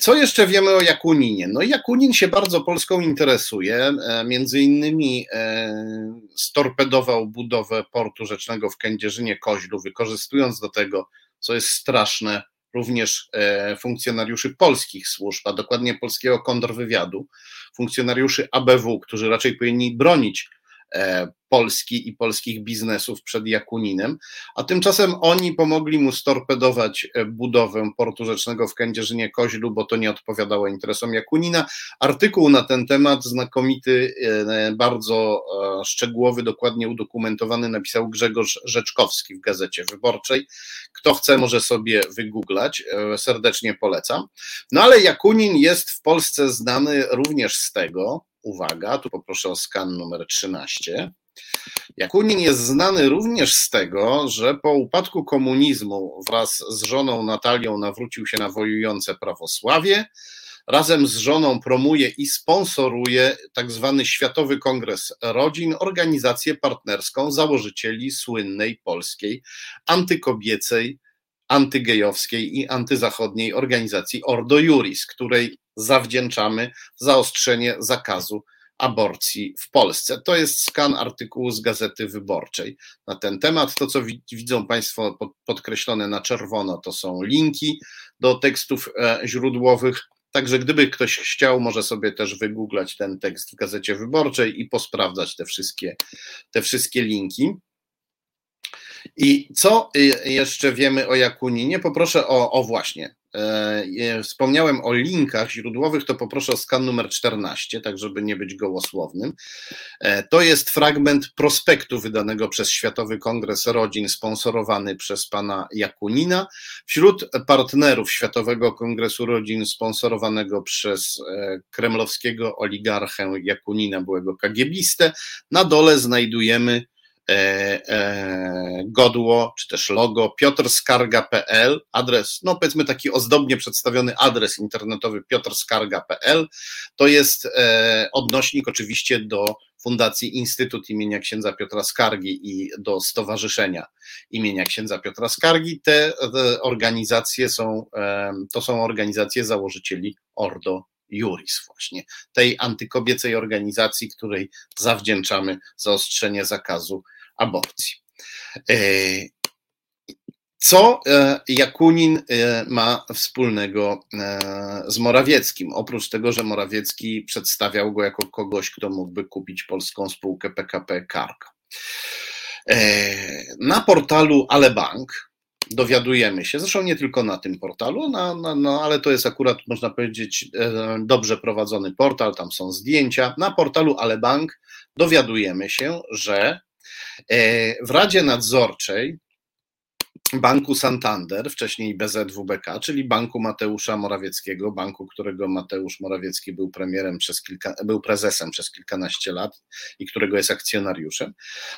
Co jeszcze wiemy o Jakuninie? No Jakunin się bardzo Polską interesuje, między innymi storpedował budowę portu rzecznego w Kędzierzynie Koźlu, wykorzystując do tego, co jest straszne, również e, funkcjonariuszy polskich służb, a dokładnie polskiego kontrwywiadu, funkcjonariuszy ABW, którzy raczej powinni bronić E, Polski i polskich biznesów przed Jakuninem, a tymczasem oni pomogli mu storpedować e, budowę portu rzecznego w Kędzierzynie Koźlu, bo to nie odpowiadało interesom Jakunina. Artykuł na ten temat, znakomity, e, bardzo szczegółowy, dokładnie udokumentowany, napisał Grzegorz Rzeczkowski w Gazecie Wyborczej. Kto chce, może sobie wygooglać, serdecznie polecam. No ale Jakunin jest w Polsce znany również z tego, uwaga, tu poproszę o skan numer 13. Jakunin jest znany również z tego, że po upadku komunizmu wraz z żoną Natalią nawrócił się na wojujące prawosławie. Razem z żoną promuje i sponsoruje tak zwany Światowy Kongres Rodzin, organizację partnerską założycieli słynnej polskiej antykobiecej, antygejowskiej i antyzachodniej organizacji Ordo Juris, której zawdzięczamy zaostrzenie zakazu aborcji w Polsce. To jest skan artykułu z Gazety Wyborczej na ten temat. To, co widzą Państwo podkreślone na czerwono, to są linki do tekstów e, źródłowych. Także gdyby ktoś chciał, może sobie też wygooglać ten tekst w Gazecie Wyborczej i posprawdzać te wszystkie, te wszystkie linki. I co y, jeszcze wiemy o Jakuninie? Poproszę o, o właśnie E, wspomniałem o linkach źródłowych, to poproszę o skan numer 14, tak żeby nie być gołosłownym. E, to jest fragment prospektu wydanego przez Światowy Kongres Rodzin, sponsorowany przez pana Jakunina. Wśród partnerów Światowego Kongresu Rodzin, sponsorowanego przez e, kremlowskiego oligarchę Jakunina, byłego kagiebistę, na dole znajdujemy godło, czy też logo piotrzkarga.pl, adres, no powiedzmy taki ozdobnie przedstawiony adres internetowy piotrzkarga.pl, to jest e, odnośnik oczywiście do Fundacji Instytut imienia księdza Piotra Skargi i do Stowarzyszenia imienia księdza Piotra Skargi. Te organizacje są, to są organizacje założycieli Ordo Juris właśnie, tej antykobiecej organizacji, której zawdzięczamy zaostrzenie zakazu aborcji. E, co e, Jakunin e, ma wspólnego z Morawieckim? Oprócz tego, że Morawiecki przedstawiał go jako kogoś, kto mógłby kupić polską spółkę PKP Cargo. Na portalu Alebank dowiadujemy się, zresztą nie tylko na tym portalu, no, no, no, ale to jest akurat, można powiedzieć, dobrze prowadzony portal, tam są zdjęcia. Na portalu Alebank dowiadujemy się, że E, w Radzie Nadzorczej Banku Santander, wcześniej BZWBK, czyli Banku Mateusza Morawieckiego, banku, którego Mateusz Morawiecki był premierem przez kilka, był prezesem przez kilkanaście lat i którego jest akcjonariuszem.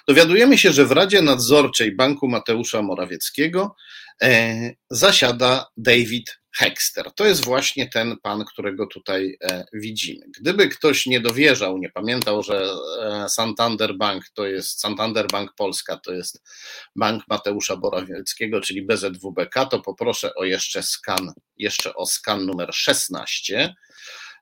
Dowiadujemy się, że w Radzie Nadzorczej Banku Mateusza Morawieckiego zasiada David Hexter. To jest właśnie ten pan, którego tutaj e, widzimy. Gdyby ktoś nie dowierzał, nie pamiętał, że e, Santander Bank to jest Santander Bank Polska, to jest bank Mateusza Borawieckiego, czyli BZWBK, to poproszę o jeszcze skan, jeszcze o skan numer 16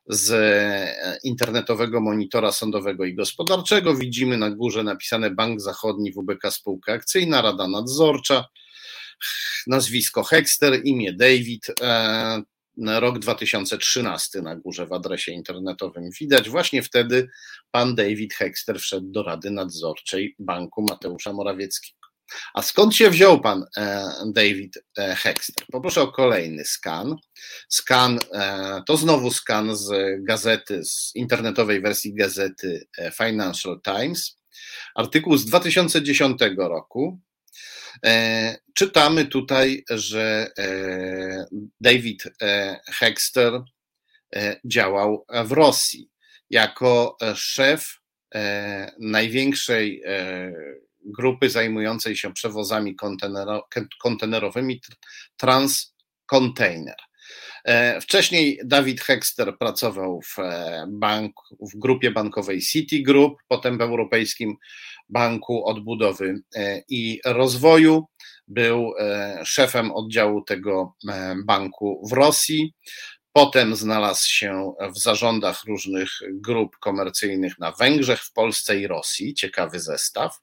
z e, internetowego monitora sądowego i gospodarczego. Widzimy na górze napisane Bank Zachodni WBK Spółka Akcyjna, Rada Nadzorcza, nazwisko Hexter, imię David, e, rok 2013 na górze w adresie internetowym widać. Właśnie wtedy pan David Hexter wszedł do Rady Nadzorczej Banku Mateusza Morawieckiego. A skąd się wziął pan David Hexter? Poproszę o kolejny skan. Skan to znowu skan z gazety, z internetowej wersji gazety Financial Times. Artykuł z 2010 roku. Czytamy tutaj, że David Hexter działał w Rosji jako szef największej grupy zajmującej się przewozami kontenerowymi Transcontainer. E, wcześniej Dawid Hexter pracował w, e, bank, w grupie bankowej Citigroup, potem w Europejskim Banku Odbudowy e, i Rozwoju. Był szefem oddziału tego banku w Rosji. Potem znalazł się w zarządach różnych grup komercyjnych na Węgrzech, w Polsce i Rosji. Ciekawy zestaw.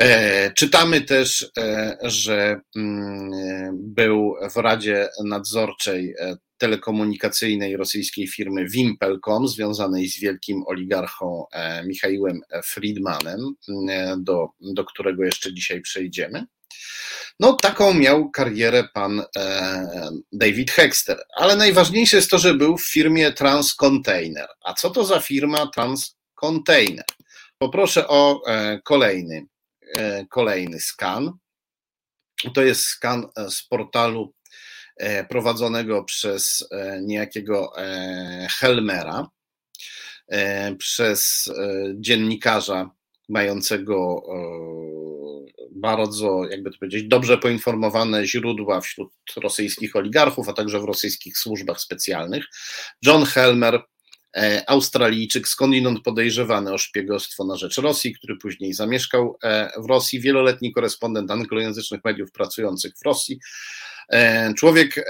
E, czytamy też, e, że mm, był w Radzie Nadzorczej e, telekomunikacyjnej rosyjskiej firmy Wimpelcom, związanej z wielkim oligarchą Michałem Friedmanem, do, do którego jeszcze dzisiaj przejdziemy. No, taką miał karierę pan David Hexter, ale najważniejsze jest to, że był w firmie Transcontainer. A co to za firma Transcontainer? Poproszę o kolejny kolejny skan. To jest skan e, z portalu e, prowadzonego przez niejakiego Helmera, przez dziennikarza mającego bardzo, jakby to powiedzieć, dobrze poinformowane źródła wśród rosyjskich oligarchów, a także w rosyjskich służbach specjalnych. John Helmer E, Australijczyk, skądinąd podejrzewany o szpiegostwo na rzecz Rosji, który później zamieszkał e, w Rosji, wieloletni korespondent anglojęzycznych mediów pracujących w Rosji. E, człowiek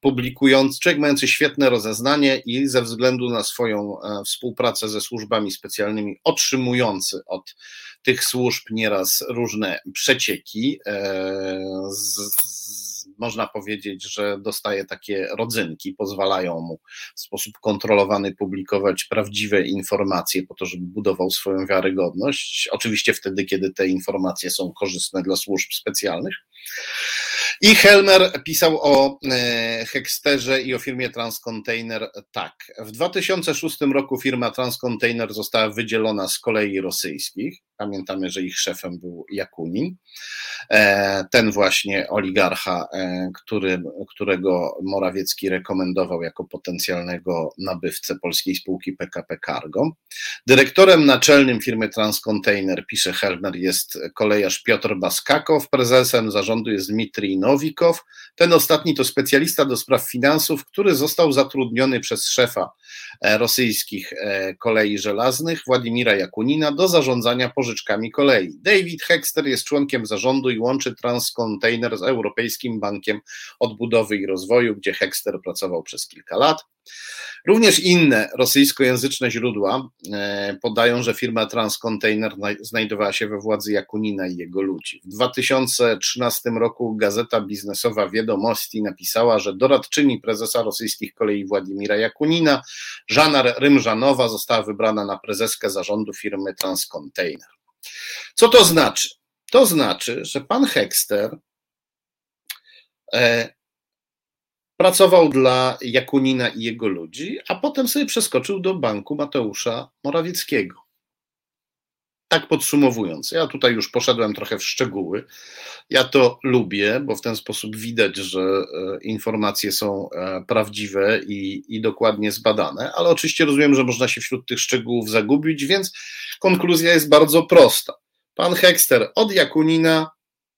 publikujący, człowiek mający świetne rozeznanie i ze względu na swoją współpracę ze służbami specjalnymi, otrzymujący od tych służb nieraz różne przecieki z, można powiedzieć, że dostaje takie rodzynki, pozwalają mu w sposób kontrolowany publikować prawdziwe informacje po to, żeby budował swoją wiarygodność. Oczywiście wtedy, kiedy te informacje są korzystne dla służb specjalnych. I Helmer pisał o e, Hexterze i o firmie Transcontainer tak. W 2006 roku firma Transcontainer została wydzielona z kolei rosyjskich. Pamiętamy, że ich szefem był Jakunin. E, ten właśnie oligarcha, e, który, którego Morawiecki rekomendował jako potencjalnego nabywcę polskiej spółki PKP Cargo. Dyrektorem naczelnym firmy Transcontainer, pisze Helmer, jest kolejarz Piotr Baskakow, prezesem zarządu jest Dmitrij Nowikow. Ten ostatni to specjalista do spraw finansów, który został zatrudniony przez szefa rosyjskich kolei żelaznych Władimira Jakunina do zarządzania pożyczkami kolei. David Hexter jest członkiem zarządu i łączy Transcontainer z Europejskim Bankiem Odbudowy i Rozwoju, gdzie Hexter pracował przez kilka lat. Również inne rosyjskojęzyczne źródła e, podają, że firma Transcontainer znajdowała się we władzy Jakunina i jego ludzi. W 2013 roku gazeta biznesowa Wiadomości napisała, że doradczyni prezesa rosyjskich kolei Władimira Jakunina, Żana Rymżanowa, została wybrana na prezeskę zarządu firmy Transcontainer. Co to znaczy? To znaczy, że pan Hexter e, pracował dla Jakunina i jego ludzi, a potem sobie przeskoczył do banku Mateusza Morawieckiego. Tak podsumowując, ja tutaj już poszedłem trochę w szczegóły. Ja to lubię, bo w ten sposób widać, że e, informacje są e, prawdziwe i, i dokładnie zbadane, ale oczywiście rozumiem, że można się wśród tych szczegółów zagubić, więc konkluzja jest bardzo prosta. Pan Hekster od Jakunina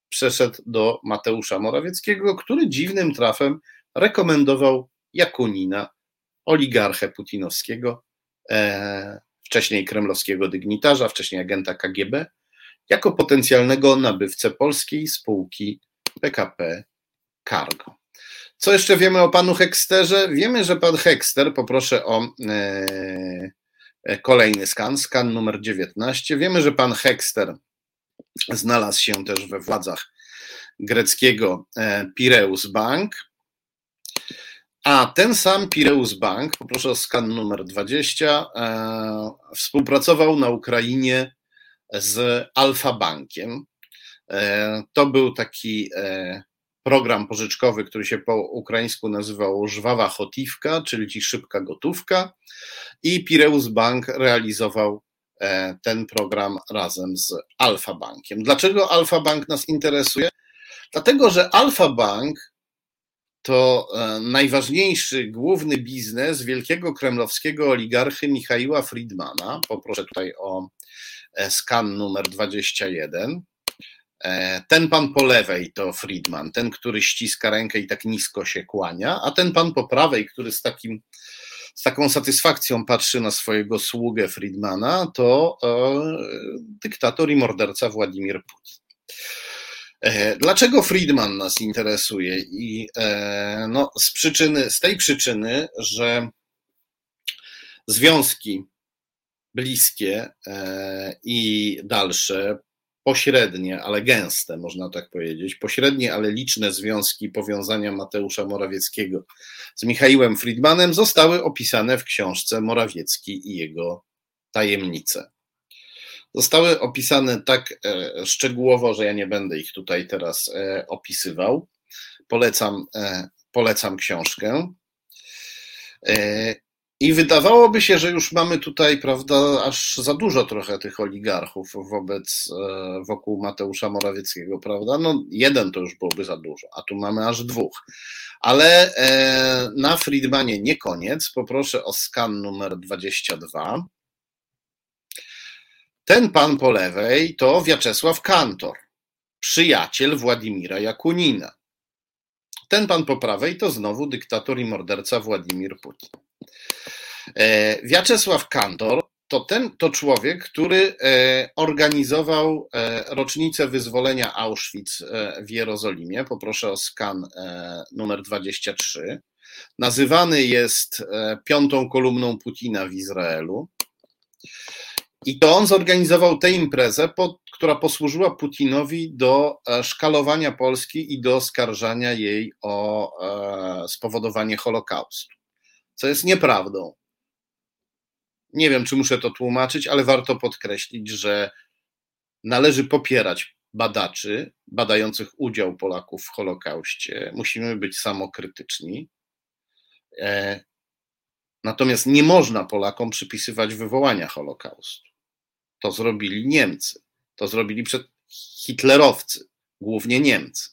przeszedł do Mateusza Morawieckiego, który dziwnym trafem rekomendował Jakunina, oligarchę putinowskiego, e, wcześniej kremlowskiego dygnitarza, wcześniej agenta KGB, jako potencjalnego nabywcę polskiej spółki PKP Cargo. Co jeszcze wiemy o panu Heksterze? Wiemy, że pan Hekster, poproszę o e, e kolejny skan, skan numer 19. Wiemy, że pan Hekster znalazł się też we władzach greckiego e, Pireus Bank, a ten sam Pireus Bank, poproszę o skan numer 20, e, współpracował na Ukrainie z Alfa Bankiem. To był taki program pożyczkowy, który się po ukraińsku nazywał Żwawa Chotiwka, czyli szybka gotówka. I Pireus Bank realizował ten program razem z Alfa Bankiem. Dlaczego Alfa Bank nas interesuje? Dlatego, że Alfa Bank to e, najważniejszy, główny biznes wielkiego kremlowskiego oligarchy Michaiła Friedmana. Poproszę tutaj o e, skan numer 21. E, ten pan po lewej to Friedman, ten, który ściska rękę i tak nisko się kłania, a ten pan po prawej, który z, takim, z taką satysfakcją patrzy na swojego sługę Friedmana, to e, dyktator i morderca Władimir Putin. E, dlaczego Friedman nas interesuje? I e, no, z, przyczyny, z tej przyczyny, że związki bliskie e, i dalsze, pośrednie, ale gęste, można tak powiedzieć, pośrednie, ale liczne związki powiązania Mateusza Morawieckiego z Michałem Friedmanem zostały opisane w książce Morawiecki i jego tajemnice zostały opisane tak e, szczegółowo, że ja nie będę ich tutaj teraz e, opisywał. Polecam, e, polecam książkę. I wydawałoby się, że już mamy tutaj, prawda, aż za dużo trochę tych oligarchów wobec, wokół Mateusza Morawieckiego, prawda? No, jeden to już byłoby za dużo, a tu mamy aż dwóch. Ale na Friedmanie nie koniec. Poproszę o skan numer 22. Ten pan po lewej to Wiaczesław Kantor, przyjaciel Władimira Jakunina. Ten pan po prawej to znowu dyktator i morderca Władimir Putin. E, Wiaczesław Kantor to ten to człowiek, który e, organizował e, rocznicę wyzwolenia Auschwitz w Jerozolimie. Poproszę o skan numer 23. Nazywany jest piątą kolumną Putina w Izraelu. I to on zorganizował tę imprezę, pod, która posłużyła Putinowi do e, szkalowania Polski i do oskarżania jej o e, spowodowanie Holokaustu. Co jest nieprawdą. Nie wiem, czy muszę to tłumaczyć, ale warto podkreślić, że należy popierać badaczy badających udział Polaków w Holokauście. Musimy być samokrytyczni. E, natomiast nie można Polakom przypisywać wywołania Holokaustu. To zrobili Niemcy. To zrobili przed hitlerowcy, głównie Niemcy.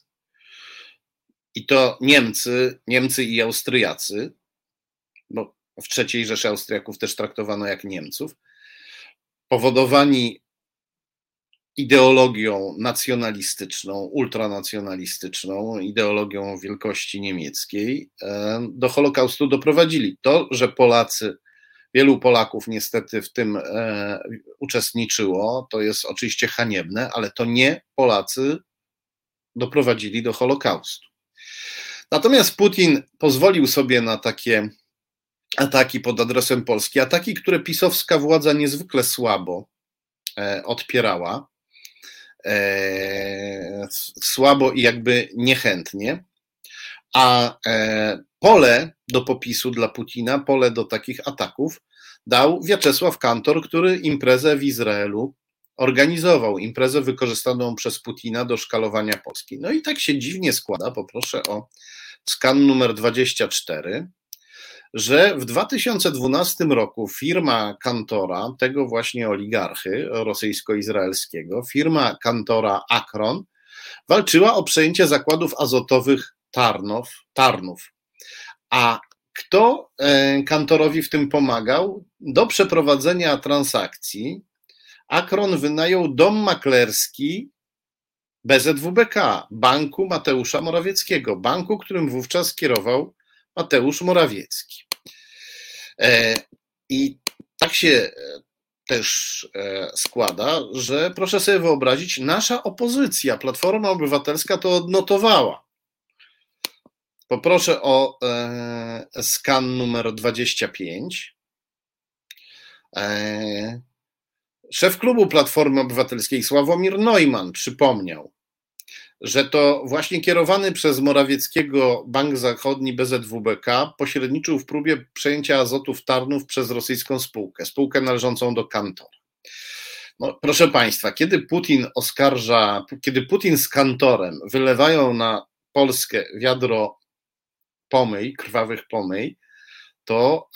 I to Niemcy, Niemcy i Austriacy, bo w III Rzeszy Austriaków też traktowano jak Niemców, powodowani ideologią nacjonalistyczną, ultranacjonalistyczną, ideologią wielkości niemieckiej, e, do Holokaustu doprowadzili. To, że Polacy Wielu Polaków niestety w tym e, uczestniczyło. To jest oczywiście haniebne, ale to nie Polacy doprowadzili do Holokaustu. Natomiast Putin pozwolił sobie na takie ataki pod adresem Polski, ataki, które pisowska władza niezwykle słabo e, odpierała, e, słabo i jakby niechętnie, a Pole do popisu dla Putina, pole do takich ataków dał Wiaczesław Kantor, który imprezę w Izraelu organizował, imprezę wykorzystaną przez Putina do szkalowania Polski. No i tak się dziwnie składa, poproszę o skan numer 24, że w 2012 roku firma Kantora, tego właśnie oligarchy rosyjsko-izraelskiego, firma Kantora Akron, walczyła o przejęcie zakładów azotowych Tarnow, Tarnów a kto e, kantorowi w tym pomagał? Do przeprowadzenia transakcji Akron wynajął dom maklerski BZWBK, banku Mateusza Morawieckiego, banku, którym wówczas kierował Mateusz Morawiecki. E, I tak się e, też składa, że proszę sobie wyobrazić, nasza opozycja, Platforma Obywatelska to odnotowała. Poproszę o e, skan numer 25. E, szef klubu Platformy Obywatelskiej Sławomir Neumann przypomniał, że to właśnie kierowany przez Morawieckiego Bank Zachodni BZWBK pośredniczył w próbie przejęcia azotów Tarnów przez rosyjską spółkę, spółkę należącą do Kantora. No, proszę Państwa, kiedy Putin oskarża, kiedy Putin z kantorem wylewają na Polskę wiadro pomyj, krwawych pomyj, to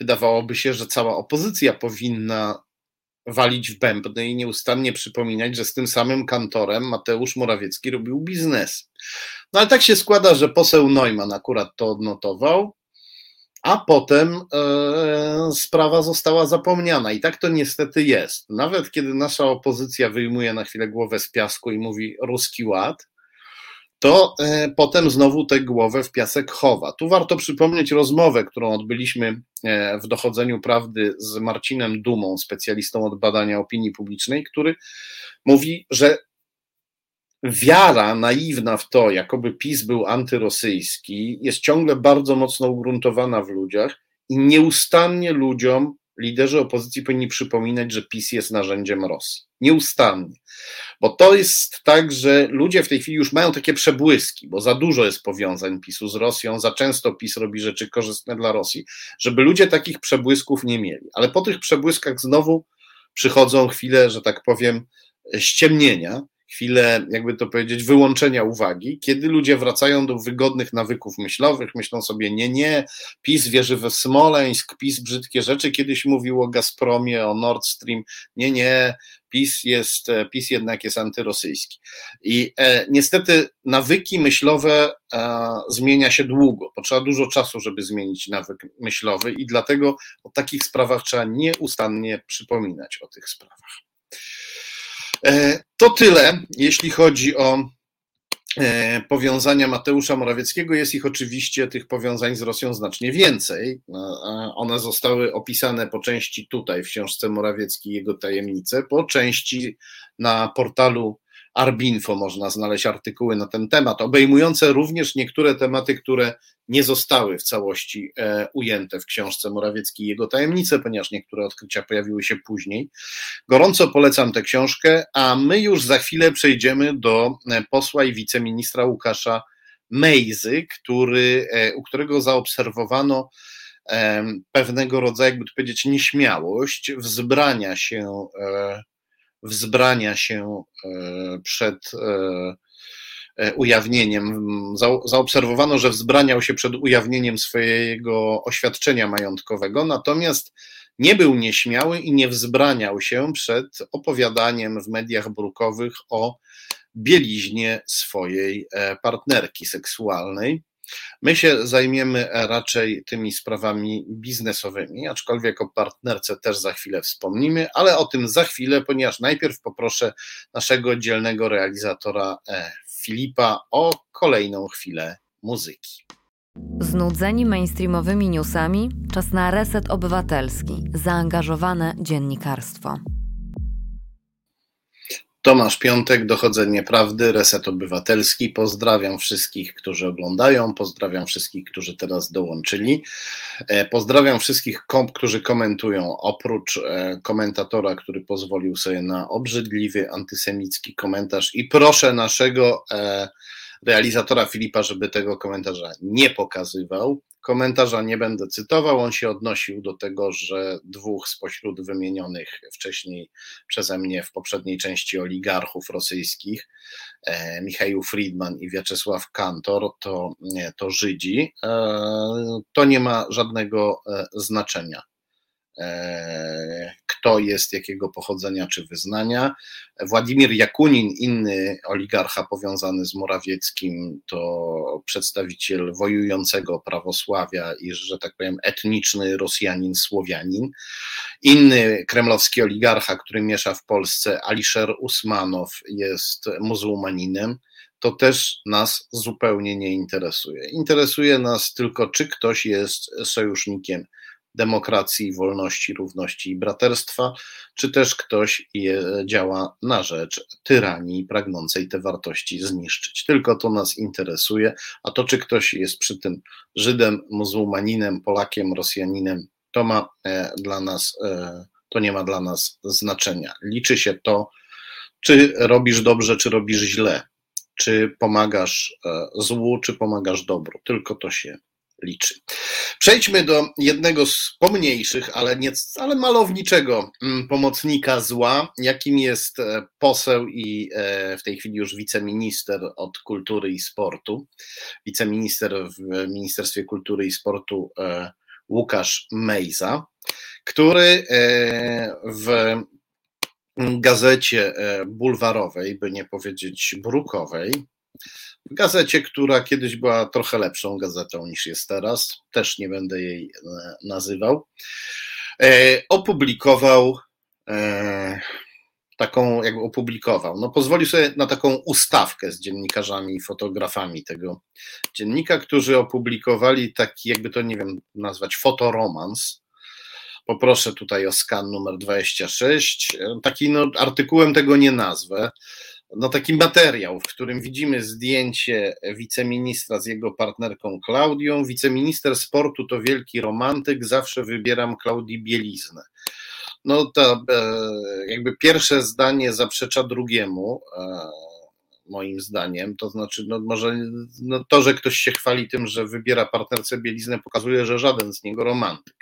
wydawałoby się, że cała opozycja powinna walić w bębny i nieustannie przypominać, że z tym samym kantorem Mateusz Morawiecki robił biznes. No ale tak się składa, że poseł Neumann akurat to odnotował, a potem e, sprawa została zapomniana. I tak to niestety jest. Nawet kiedy nasza opozycja wyjmuje na chwilę głowę z piasku i mówi ruski ład, to e, potem znowu tę głowę w piasek chowa. Tu warto przypomnieć rozmowę, którą odbyliśmy e, w dochodzeniu prawdy z Marcinem Dumą, specjalistą od badania opinii publicznej, który mówi, że wiara naiwna w to, jakoby PiS był antyrosyjski, jest ciągle bardzo mocno ugruntowana w ludziach i nieustannie ludziom liderzy opozycji powinni przypominać, że PiS jest narzędziem Rosji. Nieustannie. Bo to jest tak, że ludzie w tej chwili już mają takie przebłyski, bo za dużo jest powiązań PiSu z Rosją, za często PiS robi rzeczy korzystne dla Rosji, żeby ludzie takich przebłysków nie mieli. Ale po tych przebłyskach znowu przychodzą chwile, że tak powiem, ściemnienia chwilę, jakby to powiedzieć, wyłączenia uwagi, kiedy ludzie wracają do wygodnych nawyków myślowych, myślą sobie, nie, nie, PiS wierzy we Smoleńsk, PiS brzydkie rzeczy, kiedyś mówił o Gazpromie, o Nord Stream, nie, nie, PiS jest, PiS jednak jest antyrosyjski. I e, niestety nawyki myślowe e, zmienia się długo, potrzeba dużo czasu, żeby zmienić nawyk myślowy i dlatego o takich sprawach trzeba nieustannie przypominać o tych sprawach. E, to tyle, jeśli chodzi o e, powiązania Mateusza Morawieckiego. Jest ich oczywiście, tych powiązań z Rosją, znacznie więcej. E, one zostały opisane po części tutaj w książce Morawiecki jego tajemnice, po części na portalu Arbinfo można znaleźć artykuły na ten temat, obejmujące również niektóre tematy, które nie zostały w całości e, ujęte w książce Morawiecki i jego tajemnice, ponieważ niektóre odkrycia pojawiły się później. Gorąco polecam tę książkę, a my już za chwilę przejdziemy do e, posła i wiceministra Łukasza Mejzy, który, e, u którego zaobserwowano pewnego rodzaju, jakby to powiedzieć, nieśmiałość, wzbrania się wzbrania się e, przed e, e, ujawnieniem. Zaobserwowano, że wzbraniał się przed ujawnieniem swojego oświadczenia majątkowego, natomiast nie był nieśmiały i nie wzbraniał się przed opowiadaniem w mediach brukowych o bieliźnie swojej partnerki seksualnej. My się zajmiemy raczej tymi sprawami biznesowymi, aczkolwiek o partnerce też za chwilę wspomnimy, ale o tym za chwilę, ponieważ najpierw poproszę naszego dzielnego realizatora e, Filipa o kolejną chwilę muzyki. Znudzeni mainstreamowymi newsami? Czas na reset obywatelski, zaangażowane dziennikarstwo. Tomasz Piątek, Dochodzenie Prawdy, Reset Obywatelski. Pozdrawiam wszystkich, którzy oglądają, pozdrawiam wszystkich, którzy teraz dołączyli. E, pozdrawiam wszystkich, którzy komentują, oprócz e, komentatora, który pozwolił sobie na obrzydliwy, antysemicki komentarz. I proszę naszego e, realizatora Filipa, żeby tego komentarza nie pokazywał. Komentarza nie będę cytował, on się odnosił do tego, że dwóch spośród wymienionych wcześniej przeze mnie w poprzedniej części oligarchów rosyjskich, e, Michał Friedman i Wiaczesław Kantor, to, to Żydzi. E, to nie ma żadnego e, znaczenia. E, kto jest jakiego pochodzenia czy wyznania. Władimir Jakunin, inny oligarcha powiązany z Morawieckim, to przedstawiciel wojującego prawosławia i, że tak powiem, etniczny Rosjanin, Słowianin. Inny kremlowski oligarcha, który miesza w Polsce, Alisher Usmanow, jest muzułmaninem to też nas zupełnie nie interesuje. Interesuje nas tylko, czy ktoś jest sojusznikiem demokracji, wolności, równości i braterstwa, czy też ktoś działa na rzecz tyranii pragnącej te wartości zniszczyć. Tylko to nas interesuje, a to, czy ktoś jest przy tym Żydem, muzułmaninem, Polakiem, Rosjaninem, to ma e, dla nas, e, to nie ma dla nas znaczenia. Liczy się to, czy robisz dobrze, czy robisz źle, czy pomagasz e, złu, czy pomagasz dobru. Tylko to się liczy. Przejdźmy do jednego z pomniejszych, ale, nie, ale malowniczego mm, pomocnika zła, jakim jest e, poseł i e, w tej chwili już wiceminister od kultury i sportu, wiceminister w Ministerstwie Kultury i Sportu e, Łukasz Mejza, który w gazecie bulwarowej, by nie powiedzieć brukowej, w gazecie, która kiedyś była trochę lepszą gazetą niż jest teraz, też nie będę jej e, nazywał, e, opublikował e, taką, jakby opublikował, no pozwolił sobie na taką ustawkę z dziennikarzami i fotografami tego dziennika, którzy opublikowali taki, jakby to nie wiem nazwać, fotoromans. Poproszę tutaj o skan numer 26. Taki no, artykułem tego nie nazwę no taki materiał, w którym widzimy zdjęcie wiceministra z jego partnerką Klaudią. Wiceminister sportu to wielki romantyk, zawsze wybieram Klaudii Bieliznę. No to e, jakby pierwsze zdanie zaprzecza drugiemu, e, moim zdaniem. To znaczy, no może no to, że ktoś się chwali tym, że wybiera partnerce bieliznę, pokazuje, że żaden z niego romantyk.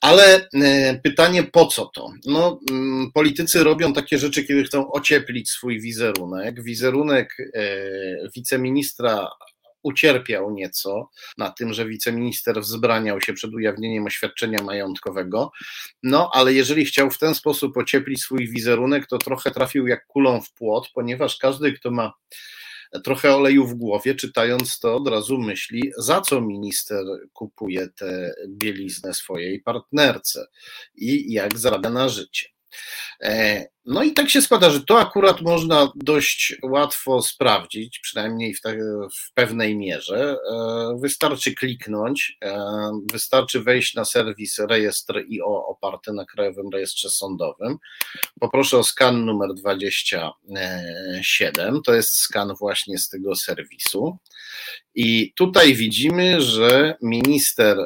Ale e, pytanie, po co to? No, mm, politycy robią takie rzeczy, kiedy chcą ocieplić swój wizerunek. Wizerunek e, wiceministra ucierpiał nieco na tym, że wiceminister wzbraniał się przed ujawnieniem oświadczenia majątkowego. No, ale jeżeli chciał w ten sposób ocieplić swój wizerunek, to trochę trafił jak kulą w płot, ponieważ każdy, kto ma trochę oleju w głowie, czytając to od razu myśli, za co minister kupuje tę bieliznę swojej partnerce i jak zarabia na życie. E, no i tak się składa, że to akurat można dość łatwo sprawdzić, przynajmniej w, te, w, pewnej mierze. E, wystarczy kliknąć, e, wystarczy wejść na serwis rejestr IO oparty na Krajowym Rejestrze Sądowym. Poproszę o skan numer 27. To jest skan właśnie z tego serwisu. I tutaj widzimy, że minister,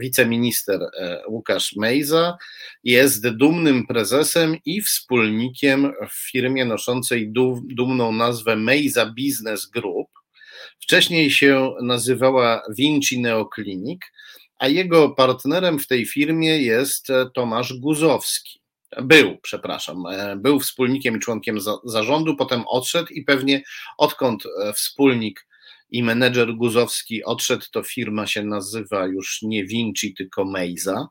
wiceminister Łukasz Mejza jest dumnym prezesem i wspólnikiem w firmie noszącej dumną nazwę Meiza Business Group. Wcześniej się nazywała Vinci Neoclinic, a jego partnerem w tej firmie jest e, Tomasz Guzowski. Był, przepraszam, e, był wspólnikiem i członkiem zarządu, potem odszedł i pewnie odkąd e, wspólnik i menedżer Guzowski odszedł, to firma się nazywa już nie Vinci, tylko Meiza.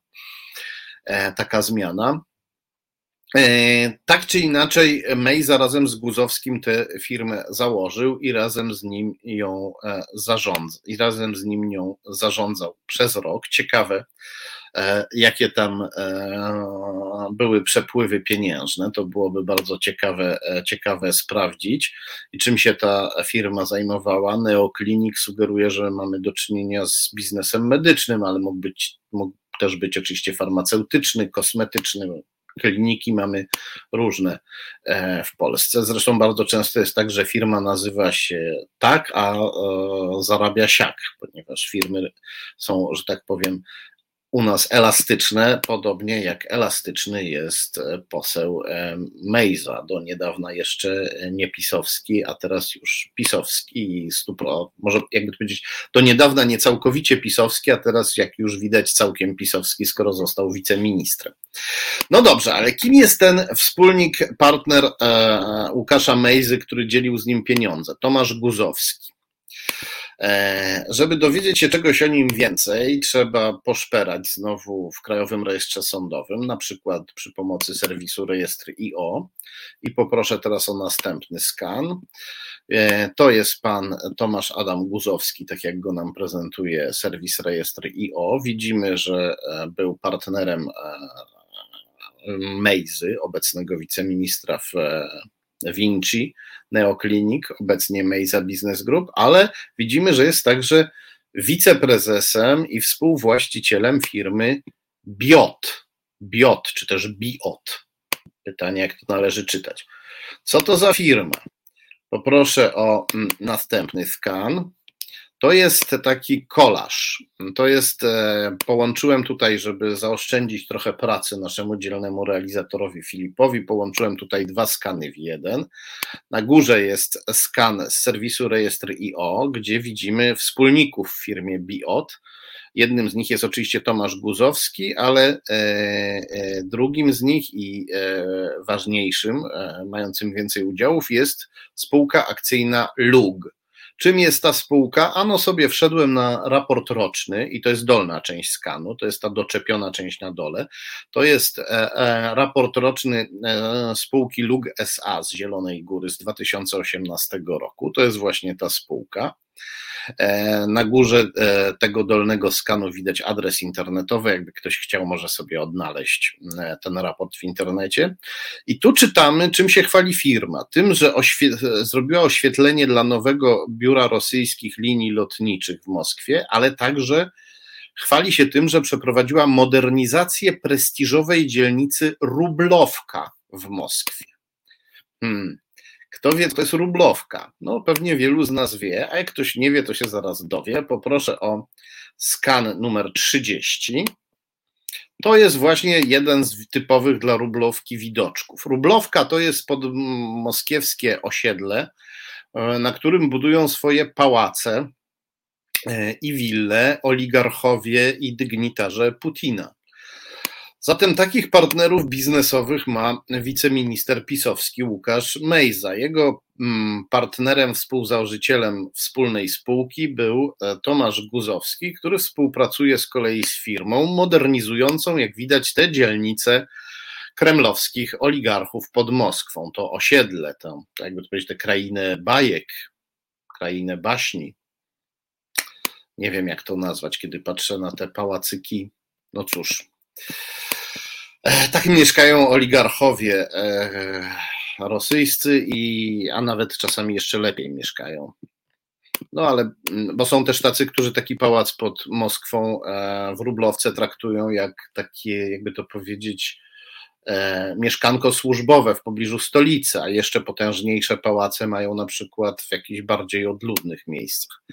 Taka zmiana. E, tak czy inaczej, Mejza razem z Guzowskim tę firmę założył i razem z nim ją e, zarządzał, i razem z nim nią zarządzał przez rok. Ciekawe, e, jakie tam były przepływy pieniężne. To byłoby bardzo ciekawe, ciekawe sprawdzić. I czym się ta firma zajmowała? Neoklinik sugeruje, że mamy do czynienia z biznesem medycznym, ale mógł być, mógł też być oczywiście farmaceutyczny, kosmetyczny, kliniki mamy różne e, w Polsce. Zresztą bardzo często jest tak, że firma nazywa się tak, a e, zarabia siak, ponieważ firmy są, że tak powiem, u nas elastyczne, podobnie jak elastyczny jest e, poseł e, Mejza, do niedawna jeszcze nie pisowski, a teraz już pisowski i stupro, może jakby to powiedzieć, do niedawna nie całkowicie pisowski, a teraz jak już widać całkiem pisowski, skoro został wiceministrem. No dobrze, ale kim jest ten wspólnik, partner e, Łukasza Mejzy, który dzielił z nim pieniądze? Tomasz Guzowski. E, żeby dowiedzieć się czegoś o nim więcej, trzeba poszperać znowu w Krajowym Rejestrze Sądowym, na przykład przy pomocy serwisu Rejestr IO. I poproszę teraz o następny skan. E, to jest pan Tomasz Adam Guzowski, tak jak go nam prezentuje serwis Rejestr IO. Widzimy, że e, był partnerem Mejzy, obecnego wiceministra w Vinci, Neoclinic, obecnie Meiza Business Group, ale widzimy, że jest także wiceprezesem i współwłaścicielem firmy Biot. Biot, czy też Biot. Pytanie, jak to należy czytać. Co to za firma? Poproszę o mm, następny skan. To jest taki kolaż. To jest, e, połączyłem tutaj, żeby zaoszczędzić trochę pracy naszemu dzielnemu realizatorowi Filipowi, połączyłem tutaj dwa skany w jeden. Na górze jest skan z serwisu rejestr.io, gdzie widzimy wspólników w firmie Biot. Jednym z nich jest oczywiście Tomasz Guzowski, ale e, e, drugim z nich i ważniejszym, mającym więcej udziałów jest spółka akcyjna LUG. Czym jest ta spółka? Ano sobie wszedłem na raport roczny i to jest dolna część skanu, to jest ta doczepiona część na dole. To jest e, e, raport roczny e, spółki LUG SA z Zielonej Góry z 2018 roku. To jest właśnie ta spółka. E, na górze e, tego dolnego skanu widać adres internetowy. Jakby ktoś chciał, może sobie odnaleźć e, ten raport w internecie. I tu czytamy, czym się chwali firma. Tym, że oświe- zrobiła oświetlenie dla nowego biura rosyjskich linii lotniczych w Moskwie, ale także chwali się tym, że przeprowadziła modernizację prestiżowej dzielnicy Rublowka w Moskwie. Hmm. Kto wie, to jest rublowka? No, pewnie wielu z nas wie, a jak ktoś nie wie, to się zaraz dowie. Poproszę o skan numer 30. To jest właśnie jeden z typowych dla rublowki widoczków. Rublowka to jest podmoskiewskie osiedle, e, na którym budują swoje pałace e, i wille oligarchowie i dygnitarze Putina. Zatem takich partnerów biznesowych ma wiceminister pisowski Łukasz Mejza. Jego mm, partnerem, współzałożycielem wspólnej spółki był e, Tomasz Guzowski, który współpracuje z kolei z firmą modernizującą, jak widać, te dzielnice kremlowskich oligarchów pod Moskwą. To osiedle, to jakby to powiedzieć, tę krainę bajek, krainę baśni. Nie wiem, jak to nazwać, kiedy patrzę na te pałacyki. No cóż, [LAUGHS] tak mieszkają oligarchowie e, rosyjscy, i, a nawet czasami jeszcze lepiej mieszkają. No ale, mm, bo są też tacy, którzy taki pałac pod Moskwą e, w Rublowce traktują jak takie, jakby to powiedzieć, mieszkanko służbowe w pobliżu stolicy, a jeszcze potężniejsze pałace mają na przykład w jakichś bardziej odludnych miejscach.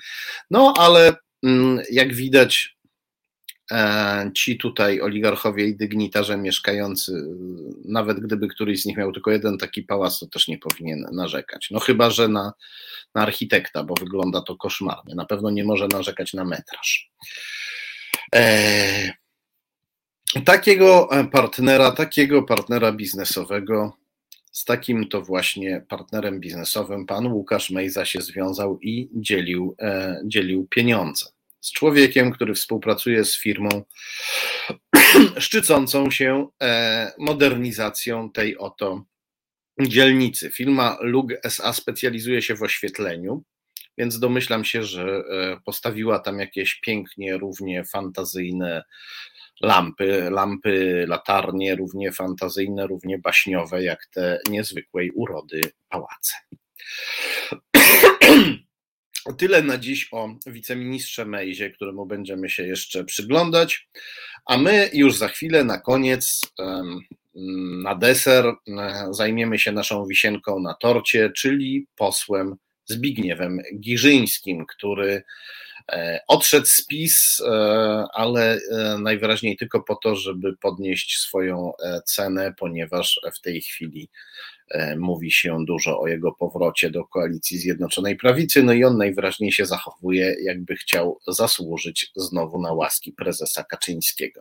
No ale mm, jak widać, E, ci tutaj oligarchowie i dygnitarze mieszkający, nawet gdyby któryś z nich miał tylko jeden taki pałac, to też nie powinien narzekać. No chyba, że na, na architekta, bo wygląda to koszmarnie. Na pewno nie może narzekać na metraż. E, takiego partnera, takiego partnera biznesowego, z takim to właśnie partnerem biznesowym pan Łukasz Mejza się związał i dzielił, e, dzielił pieniądze z człowiekiem, który współpracuje z firmą [CLEARS THROAT] szczycącą się e, modernizacją tej oto dzielnicy. Firma LUG SA specjalizuje się w oświetleniu, więc domyślam się, że e, postawiła tam jakieś pięknie, równie fantazyjne lampy, lampy, latarnie, równie fantazyjne, równie baśniowe, jak te niezwykłej urody pałace. [CLEARS THROAT] Tyle na dziś o wiceministrze Mejzie, któremu będziemy się jeszcze przyglądać. A my już za chwilę, na koniec, na deser, zajmiemy się naszą wisienką na torcie, czyli posłem Zbigniewem Giżyńskim, który e, odszedł z PiS, e, ale e, najwyraźniej tylko po to, żeby podnieść swoją cenę, ponieważ w tej chwili mówi się dużo o jego powrocie do koalicji Zjednoczonej Prawicy, no i on najwyraźniej się zachowuje, jakby chciał zasłużyć znowu na łaski prezesa Kaczyńskiego.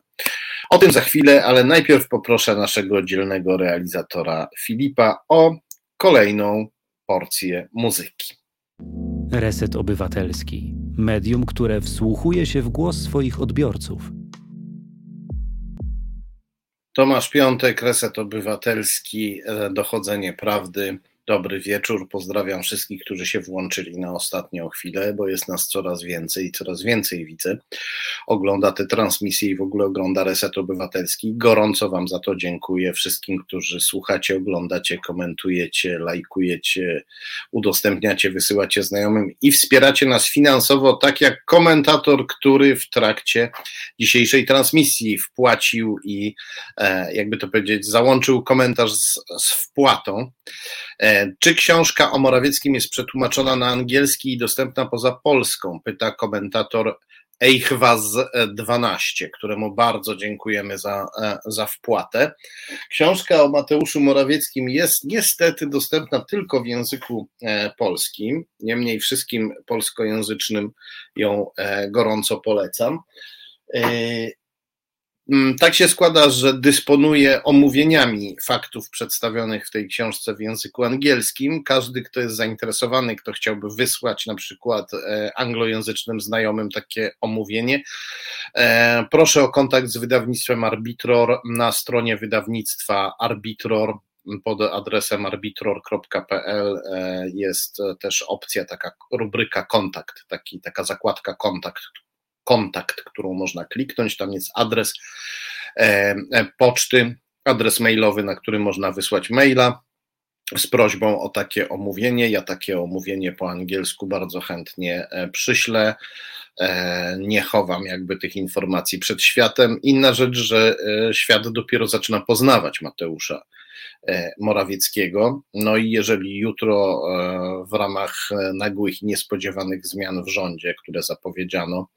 O tym za chwilę, ale najpierw poproszę naszego dzielnego realizatora Filipa o kolejną porcję muzyki. Reset Obywatelski. Medium, które wsłuchuje się w głos swoich odbiorców Tomasz Piątek, Reset Obywatelski, e, Dochodzenie Prawdy. Dobry wieczór. Pozdrawiam wszystkich, którzy się włączyli na ostatnią chwilę, bo jest nas coraz więcej i coraz więcej widzę. Ogląda te transmisje i w ogóle ogląda Reset Obywatelski. Gorąco Wam za to dziękuję. Wszystkim, którzy słuchacie, oglądacie, komentujecie, lajkujecie, udostępniacie, wysyłacie znajomym i wspieracie nas finansowo, tak jak komentator, który w trakcie dzisiejszej transmisji wpłacił i, e, jakby to powiedzieć, załączył komentarz z, z wpłatą. Czy książka o Morawieckim jest przetłumaczona na angielski i dostępna poza Polską? Pyta komentator Eichwaz 12, któremu bardzo dziękujemy za, e, za wpłatę. Książka o Mateuszu Morawieckim jest niestety dostępna tylko w języku e, polskim. Niemniej wszystkim polskojęzycznym ją e, gorąco polecam. Mm, tak się składa, że dysponuję omówieniami faktów przedstawionych w tej książce w języku angielskim. Każdy, kto jest zainteresowany, kto chciałby wysłać na przykład e, anglojęzycznym znajomym takie omówienie, e, proszę o kontakt z wydawnictwem Arbitror na stronie wydawnictwa Arbitror pod adresem arbitror.pl e, jest też opcja, taka rubryka kontakt, taki, taka zakładka kontakt, kontakt, którą można kliknąć. Tam jest adres e, e, poczty, adres mailowy, na który można wysłać maila z prośbą o takie omówienie. Ja takie omówienie po angielsku bardzo chętnie e, przyślę. Nie chowam jakby tych informacji przed światem. Inna rzecz, że świat dopiero zaczyna poznawać Mateusza Morawieckiego. No i jeżeli jutro e, w ramach e, nagłych i niespodziewanych zmian w rządzie, które zapowiedziano,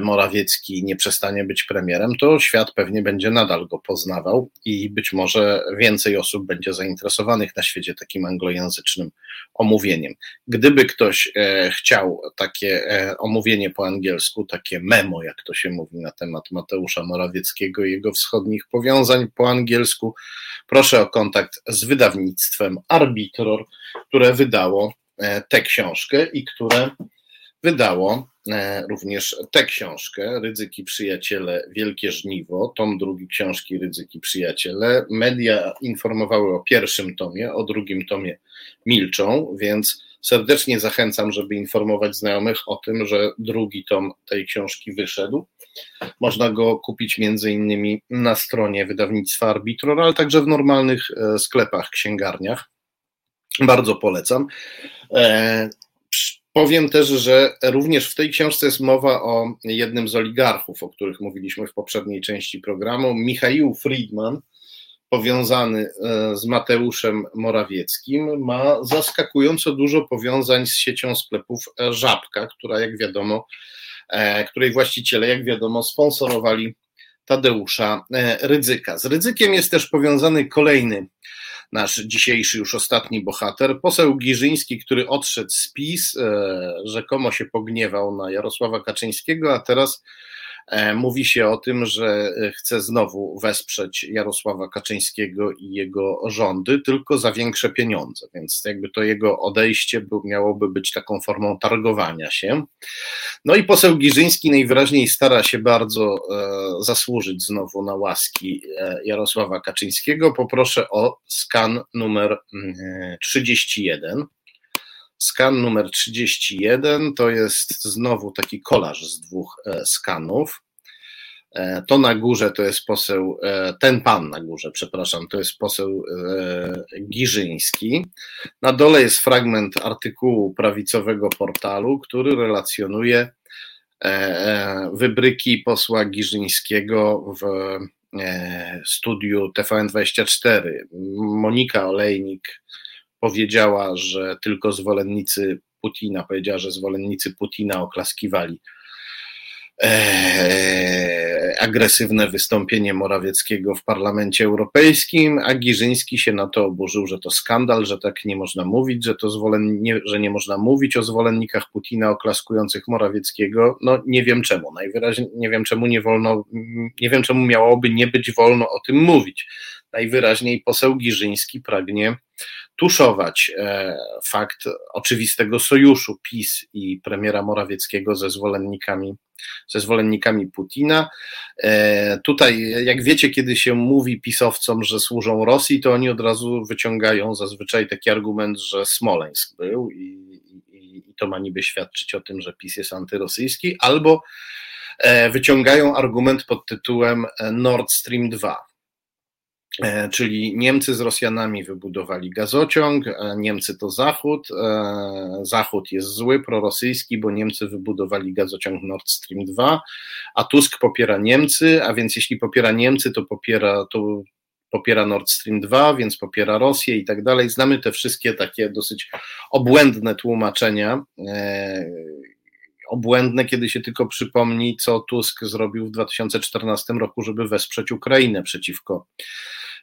Morawiecki nie przestanie być premierem, to świat pewnie będzie nadal go poznawał i być może więcej osób będzie zainteresowanych na świecie takim anglojęzycznym omówieniem. Gdyby ktoś chciał takie omówienie po angielsku, takie memo, jak to się mówi na temat Mateusza Morawieckiego i jego wschodnich powiązań po angielsku, proszę kontakt kontakt z wydawnictwem Arbitror, które wydało e, tę książkę i które wydało e, również tę książkę, Ryzyki Przyjaciele, Wielkie Żniwo, tom drugi książki Ryzyki Przyjaciele. Media informowały o pierwszym tomie, o drugim tomie milczą, więc serdecznie zachęcam, żeby informować znajomych o tym, że drugi tom tej książki wyszedł. Można go kupić między innymi na stronie wydawnictwa Arbitror, ale także w normalnych e, sklepach, księgarniach. Bardzo polecam. E, powiem też, że również w tej książce jest mowa o jednym z oligarchów, o których mówiliśmy w poprzedniej części programu, Michał Friedman, powiązany e, z Mateuszem Morawieckim, ma zaskakująco dużo powiązań z siecią sklepów Żabka, która jak wiadomo której właściciele, jak wiadomo, sponsorowali Tadeusza e, Rydzyka. Z Rydzykiem jest też powiązany kolejny nasz dzisiejszy już ostatni bohater, poseł Giżyński, który odszedł z PiS, e, rzekomo się pogniewał na Jarosława Kaczyńskiego, a teraz E, mówi się o tym, że chce znowu wesprzeć Jarosława Kaczyńskiego i jego rządy, tylko za większe pieniądze, więc jakby to jego odejście miałoby być taką formą targowania się. No i poseł Giżyński najwyraźniej stara się bardzo e, zasłużyć znowu na łaski e, Jarosława Kaczyńskiego. Poproszę o skan numer 31. Skan numer 31 to jest znowu taki kolaż z dwóch e, skanów. E, to na górze to jest poseł, e, ten pan na górze, przepraszam, to jest poseł Giżyński. Na dole jest fragment artykułu prawicowego portalu, który relacjonuje wybryki posła Giżyńskiego w studiu TVN24. Monika Olejnik powiedziała, że tylko zwolennicy Putina, powiedziała, że zwolennicy Putina oklaskiwali e, agresywne wystąpienie Morawieckiego w Parlamencie Europejskim, a Giżyński się na to oburzył, że to skandal, że tak nie można mówić, że to zwolen, nie, że nie można mówić o zwolennikach Putina oklaskujących Morawieckiego. No nie wiem czemu, najwyraźniej nie wiem czemu nie wolno, nie wiem czemu miałoby nie być wolno o tym mówić. Najwyraźniej poseł Giżyński pragnie tuszować e, fakt oczywistego sojuszu PiS i premiera Morawieckiego ze zwolennikami, ze zwolennikami Putina. E, tutaj, jak wiecie, kiedy się mówi pisowcom, że służą Rosji, to oni od razu wyciągają zazwyczaj taki argument, że Smoleńsk był i, i, i to ma niby świadczyć o tym, że PiS jest antyrosyjski, albo e, wyciągają argument pod tytułem Nord Stream 2 E, czyli Niemcy z Rosjanami wybudowali gazociąg, e, Niemcy to Zachód, e, Zachód jest zły, prorosyjski, bo Niemcy wybudowali gazociąg Nord Stream 2, a Tusk popiera Niemcy, a więc jeśli popiera Niemcy, to popiera, to popiera Nord Stream 2, więc popiera Rosję i tak dalej. Znamy te wszystkie takie dosyć obłędne tłumaczenia. Obłędne, kiedy się tylko przypomni, co Tusk zrobił w 2014 roku, żeby wesprzeć Ukrainę przeciwko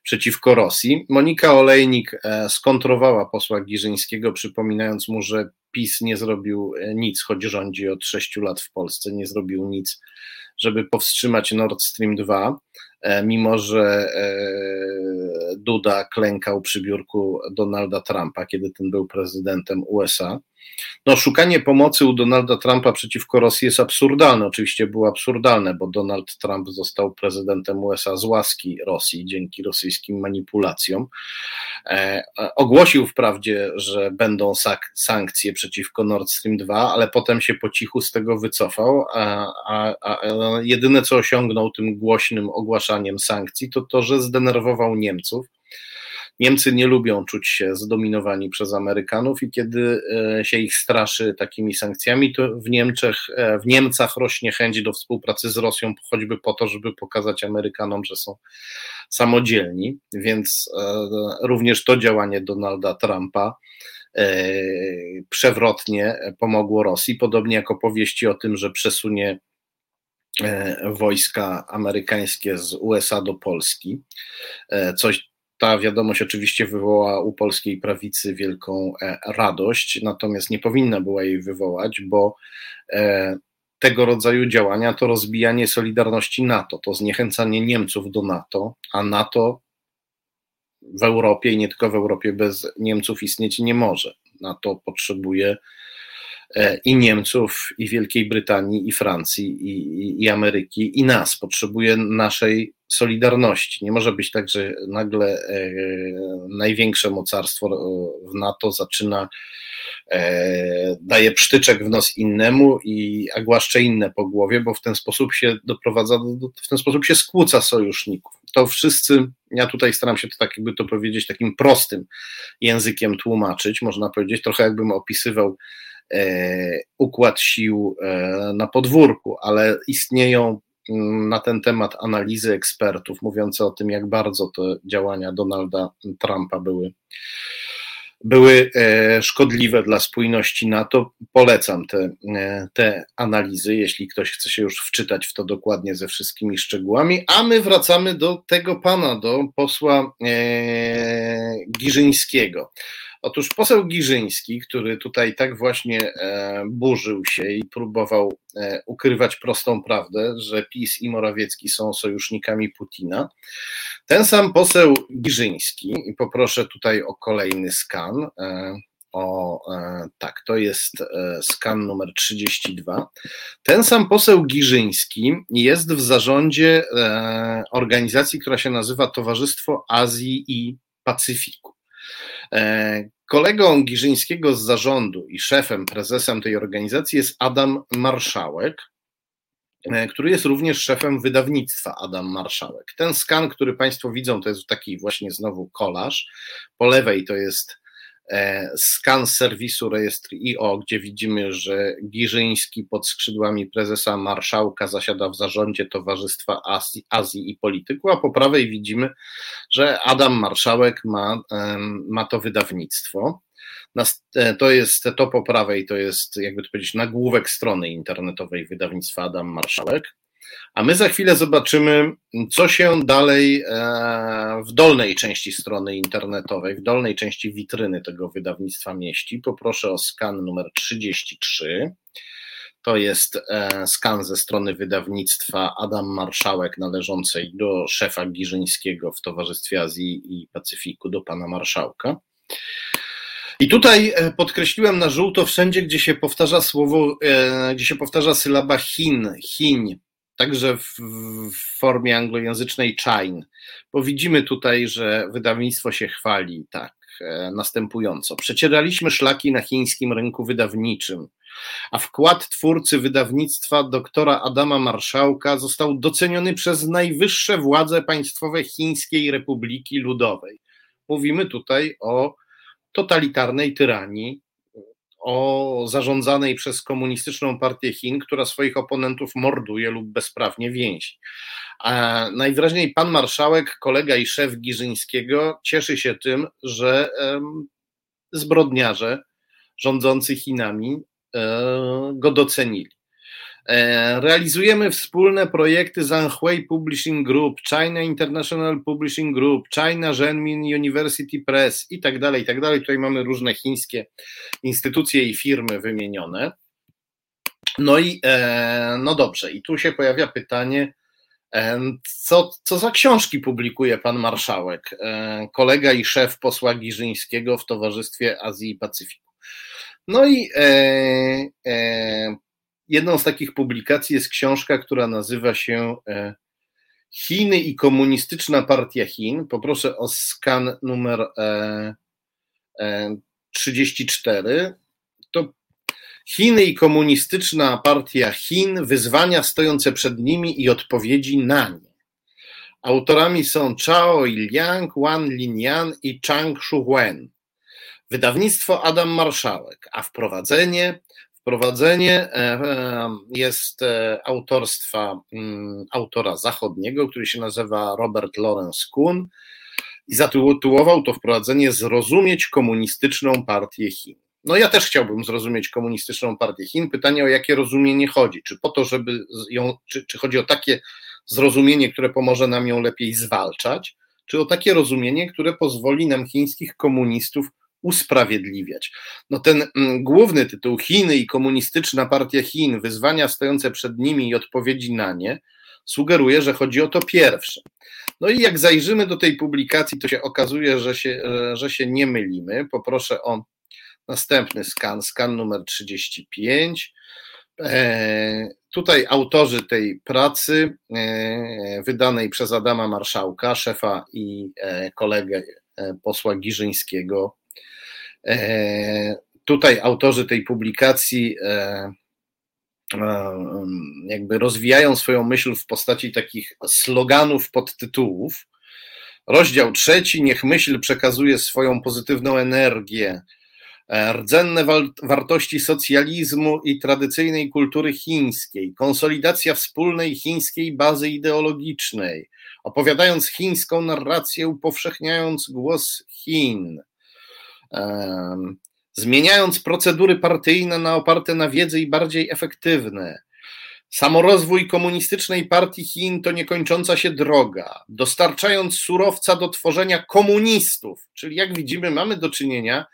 przeciwko Rosji. Monika Olejnik e, skontrowała posła Giżyńskiego, przypominając mu, że PiS nie zrobił e, nic, choć rządzi od sześciu lat w Polsce, nie zrobił nic, żeby powstrzymać Nord Stream 2, e, mimo że Duda klękał przy biurku Donalda Trumpa, kiedy ten był prezydentem USA. No, szukanie pomocy u Donalda Trumpa przeciwko Rosji jest absurdalne. Oczywiście było absurdalne, bo Donald Trump został prezydentem USA z łaski Rosji dzięki rosyjskim manipulacjom. E, ogłosił wprawdzie, że będą sankcje przeciwko Nord Stream 2, ale potem się po cichu z tego wycofał, a, a, a jedyne co osiągnął tym głośnym ogłaszaniem sankcji, to to, że zdenerwował Niemców Niemcy nie lubią czuć się zdominowani przez Amerykanów i kiedy e, się ich straszy takimi sankcjami, to w Niemczech, e, w Niemcach rośnie chęć do współpracy z Rosją, choćby po to, żeby pokazać Amerykanom, że są samodzielni. Więc e, również to działanie Donalda Trumpa przewrotnie pomogło Rosji, podobnie jak opowieści o tym, że przesunie wojska amerykańskie z USA do Polski. Coś, ta wiadomość oczywiście wywoła u polskiej prawicy wielką e, radość, natomiast nie powinna była jej wywołać, bo e, tego rodzaju działania to rozbijanie solidarności NATO, to zniechęcanie Niemców do NATO, a NATO w Europie i nie tylko w Europie bez Niemców istnieć nie może. NATO potrzebuje e, i Niemców, i Wielkiej Brytanii, i Francji, i, i, Ameryki, i nas. Potrzebuje naszej solidarności. Nie może być tak, że nagle e, największe mocarstwo w NATO zaczyna, e, daje psztyczek w nos innemu i a głaszcze inne po głowie, bo w ten sposób się doprowadza, do, w ten sposób się skłóca sojuszników. To wszyscy, ja tutaj staram się to tak jakby to powiedzieć takim prostym językiem tłumaczyć, można powiedzieć, trochę jakbym opisywał e, układ sił na podwórku, ale istnieją na ten temat analizy ekspertów, mówiące o tym, jak bardzo te działania Donalda Trumpa były, były e, szkodliwe dla spójności NATO. Polecam te, e, te analizy, jeśli ktoś chce się już wczytać w to dokładnie ze wszystkimi szczegółami. A my wracamy do tego pana, do posła e, Giżyńskiego. Otóż poseł Giżyński, który tutaj tak właśnie e, burzył się i próbował e, ukrywać prostą prawdę, że PiS i Morawiecki są sojusznikami Putina, ten sam poseł Giżyński, i poproszę tutaj o kolejny skan, e, o tak, to jest skan numer 32. Ten sam poseł Giżyński jest w zarządzie organizacji, która się nazywa Towarzystwo Azji i Pacyfiku. E, kolegą Giżyńskiego z zarządu i szefem, prezesem tej organizacji jest Adam Marszałek, e, który jest również szefem wydawnictwa Adam Marszałek. Ten skan, który Państwo widzą, to jest taki właśnie znowu kolaż. Po lewej to jest skan serwisu rejestr.io, gdzie widzimy, że Giżyński pod skrzydłami prezesa marszałka zasiada w zarządzie Towarzystwa Azji, Azji i Polityku, a po prawej widzimy, że Adam Marszałek ma, ma to wydawnictwo. E, to jest to po prawej, to jest, jakby to powiedzieć, nagłówek strony internetowej wydawnictwa Adam Marszałek. A my za chwilę zobaczymy, co się dalej e, w dolnej części strony internetowej, w dolnej części witryny tego wydawnictwa mieści. Poproszę o skan numer 33. To jest e, skan ze strony wydawnictwa Adam Marszałek, należącej do szefa Giżyńskiego w Towarzystwie Azji i Pacyfiku, do pana marszałka. I tutaj e, podkreśliłem na żółto wszędzie, gdzie się powtarza słowo, gdzie się powtarza sylaba Chin, Chiń, także w, w formie anglojęzycznej Chine, bo widzimy tutaj, że wydawnictwo się chwali tak e, następująco. Przecieraliśmy szlaki na chińskim rynku wydawniczym, a wkład twórcy wydawnictwa doktora Adama Marszałka został doceniony przez najwyższe władze państwowe Chińskiej Republiki Ludowej. Mówimy tutaj o totalitarnej tyranii o zarządzanej przez komunistyczną partię Chin, która swoich oponentów morduje lub bezprawnie więzi. A najwyraźniej pan marszałek, kolega i szef Giżyńskiego cieszy się tym, że zbrodniarze rządzący Chinami e, go docenili. E, realizujemy wspólne projekty Zhanghui Publishing Group, China International Publishing Group, China Zhenmin University Press i tak dalej, i tak dalej. Tutaj mamy różne chińskie instytucje i firmy wymienione. No i e, no dobrze, i tu się pojawia pytanie, co, co za książki publikuje pan marszałek, kolega i szef posła Giżyńskiego w Towarzystwie Azji i Pacyfiku? No i e, e, jedną z takich publikacji jest książka, która nazywa się e, Chiny i komunistyczna partia Chin. Poproszę o skan numer 34. E, e, to Chiny i komunistyczna partia Chin, wyzwania stojące przed nimi i odpowiedzi na nie. Autorami są Chao Iliang, Wan Linyan i Chang Shuwen. Wydawnictwo Adam Marszałek, a wprowadzenie Wprowadzenie jest e, autorstwa mm, autora zachodniego, który się nazywa Robert Lawrence Kuhn i zatytułował to wprowadzenie Zrozumieć komunistyczną partię Chin. No ja też chciałbym zrozumieć komunistyczną partię Chin. Pytanie o jakie rozumienie chodzi? Czy po to, żeby ją, czy, czy chodzi o takie zrozumienie, które pomoże nam ją lepiej zwalczać, czy o takie rozumienie, które pozwoli nam chińskich komunistów usprawiedliwiać. No ten mm, główny tytuł Chiny i komunistyczna partia Chin, wyzwania stojące przed nimi i odpowiedzi na nie, sugeruje, że chodzi o to pierwsze. No i jak zajrzymy do tej publikacji, to się okazuje, że się, że się nie mylimy. Poproszę o następny skan, skan numer 35. E, tutaj autorzy tej pracy, e, wydanej przez Adama Marszałka, szefa i e, kolegę e, posła Giżyńskiego, E, tutaj autorzy tej publikacji e, e, jakby rozwijają swoją myśl w postaci takich sloganów, podtytułów. Rozdział trzeci, niech myśl przekazuje swoją pozytywną energię, rdzenne wartości socjalizmu i tradycyjnej kultury chińskiej, konsolidacja wspólnej chińskiej bazy ideologicznej, opowiadając chińską narrację, upowszechniając głos Chin, zmieniając procedury partyjne na oparte na wiedzy i bardziej efektywne. Samorozwój komunistycznej partii Chin to niekończąca się droga, dostarczając surowca do tworzenia komunistów, czyli jak widzimy, mamy do czynienia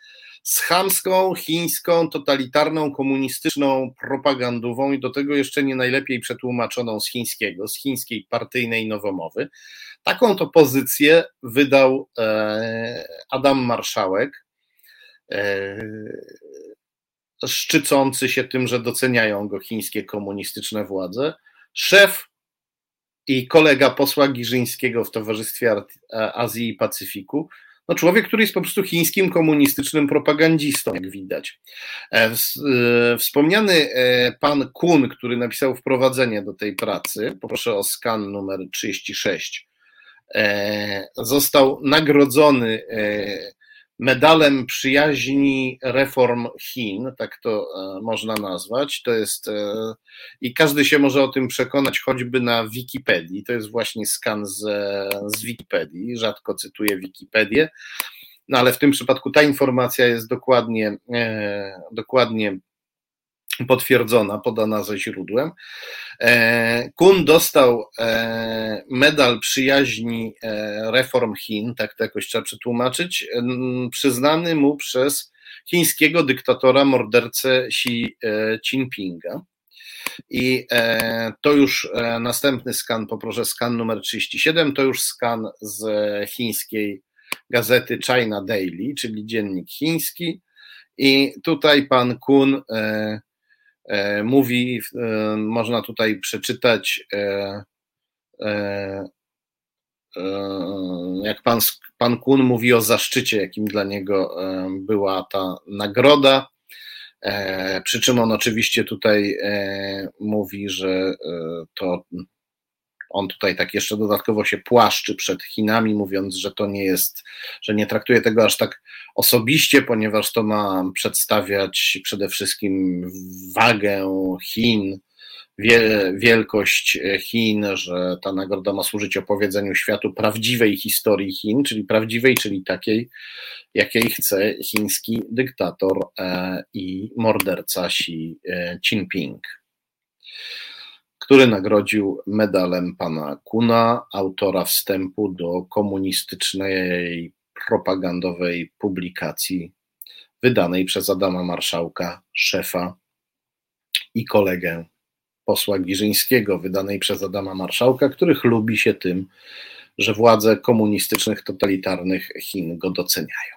z chamską, chińską, totalitarną, komunistyczną propagandową i do tego jeszcze nie najlepiej przetłumaczoną z chińskiego, z chińskiej partyjnej nowomowy. Taką to pozycję wydał e, Adam Marszałek szczycący się tym, że doceniają go chińskie komunistyczne władze, szef i kolega posła Giżyńskiego w Towarzystwie Azji i Pacyfiku, no człowiek, który jest po prostu chińskim komunistycznym propagandzistą, jak widać. E, e, wspomniany pan Kun, który napisał wprowadzenie do tej pracy, poproszę o skan numer 36, został nagrodzony medalem przyjaźni reform Chin, tak to e, można nazwać. To jest e, i każdy się może o tym przekonać choćby na Wikipedii. To jest właśnie skan z, z Wikipedii. Rzadko cytuję Wikipedię. No ale w tym przypadku ta informacja jest dokładnie, e, dokładnie potwierdzona, podana ze źródłem. E, Kun dostał e, medal przyjaźni e, reform Chin, tak to jakoś trzeba przetłumaczyć, przyznany mu przez chińskiego dyktatora, mordercę Xi Jinpinga. I to już następny skan, poproszę skan numer 37, to już skan z chińskiej gazety China Daily, czyli dziennik chiński. I tutaj pan Kun mówi, e, można tutaj przeczytać, e, jak pan, pan Kun mówi o zaszczycie, jakim dla niego była ta nagroda. Przy czym on oczywiście tutaj mówi, że to On tutaj tak jeszcze dodatkowo się płaszczy przed Chinami, mówiąc, że to nie jest, że nie traktuje tego aż tak osobiście, ponieważ to ma przedstawiać przede wszystkim wagę Chin, wielkość Chin, że ta nagroda ma służyć opowiedzeniu światu prawdziwej historii Chin, czyli prawdziwej, czyli takiej, jakiej chce chiński dyktator e, i morderca Xi e, Jinping który nagrodził medalem pana Kuna, autora wstępu do komunistycznej propagandowej publikacji wydanej przez Adama Marszałka, szefa i kolegę posła Giżyńskiego, wydanej przez Adama Marszałka, który chlubi się tym, że władze komunistycznych, totalitarnych Chin go doceniają.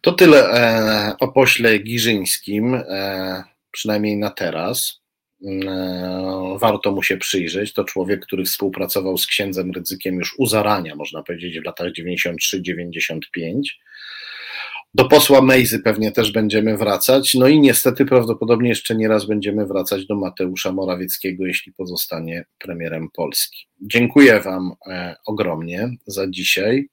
To tyle e, o pośle Giżyńskim, e, przynajmniej na teraz. E, warto mu się przyjrzeć. To człowiek, który współpracował z księdzem Rydzykiem już u zarania, można powiedzieć, w latach 93-95. Do posła Mejzy pewnie też będziemy wracać. No i niestety prawdopodobnie jeszcze nie raz będziemy wracać do Mateusza Morawieckiego, jeśli pozostanie premierem Polski. Dziękuję Wam e, ogromnie za dzisiaj.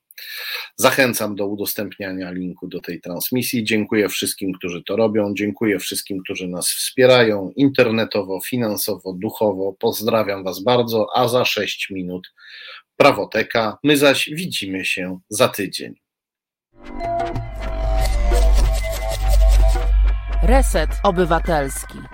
Zachęcam do udostępniania linku do tej transmisji. Dziękuję wszystkim, którzy to robią. Dziękuję wszystkim, którzy nas wspierają internetowo, finansowo, duchowo. Pozdrawiam Was bardzo, a za 6 minut prawoteka. My zaś widzimy się za tydzień. Reset Obywatelski.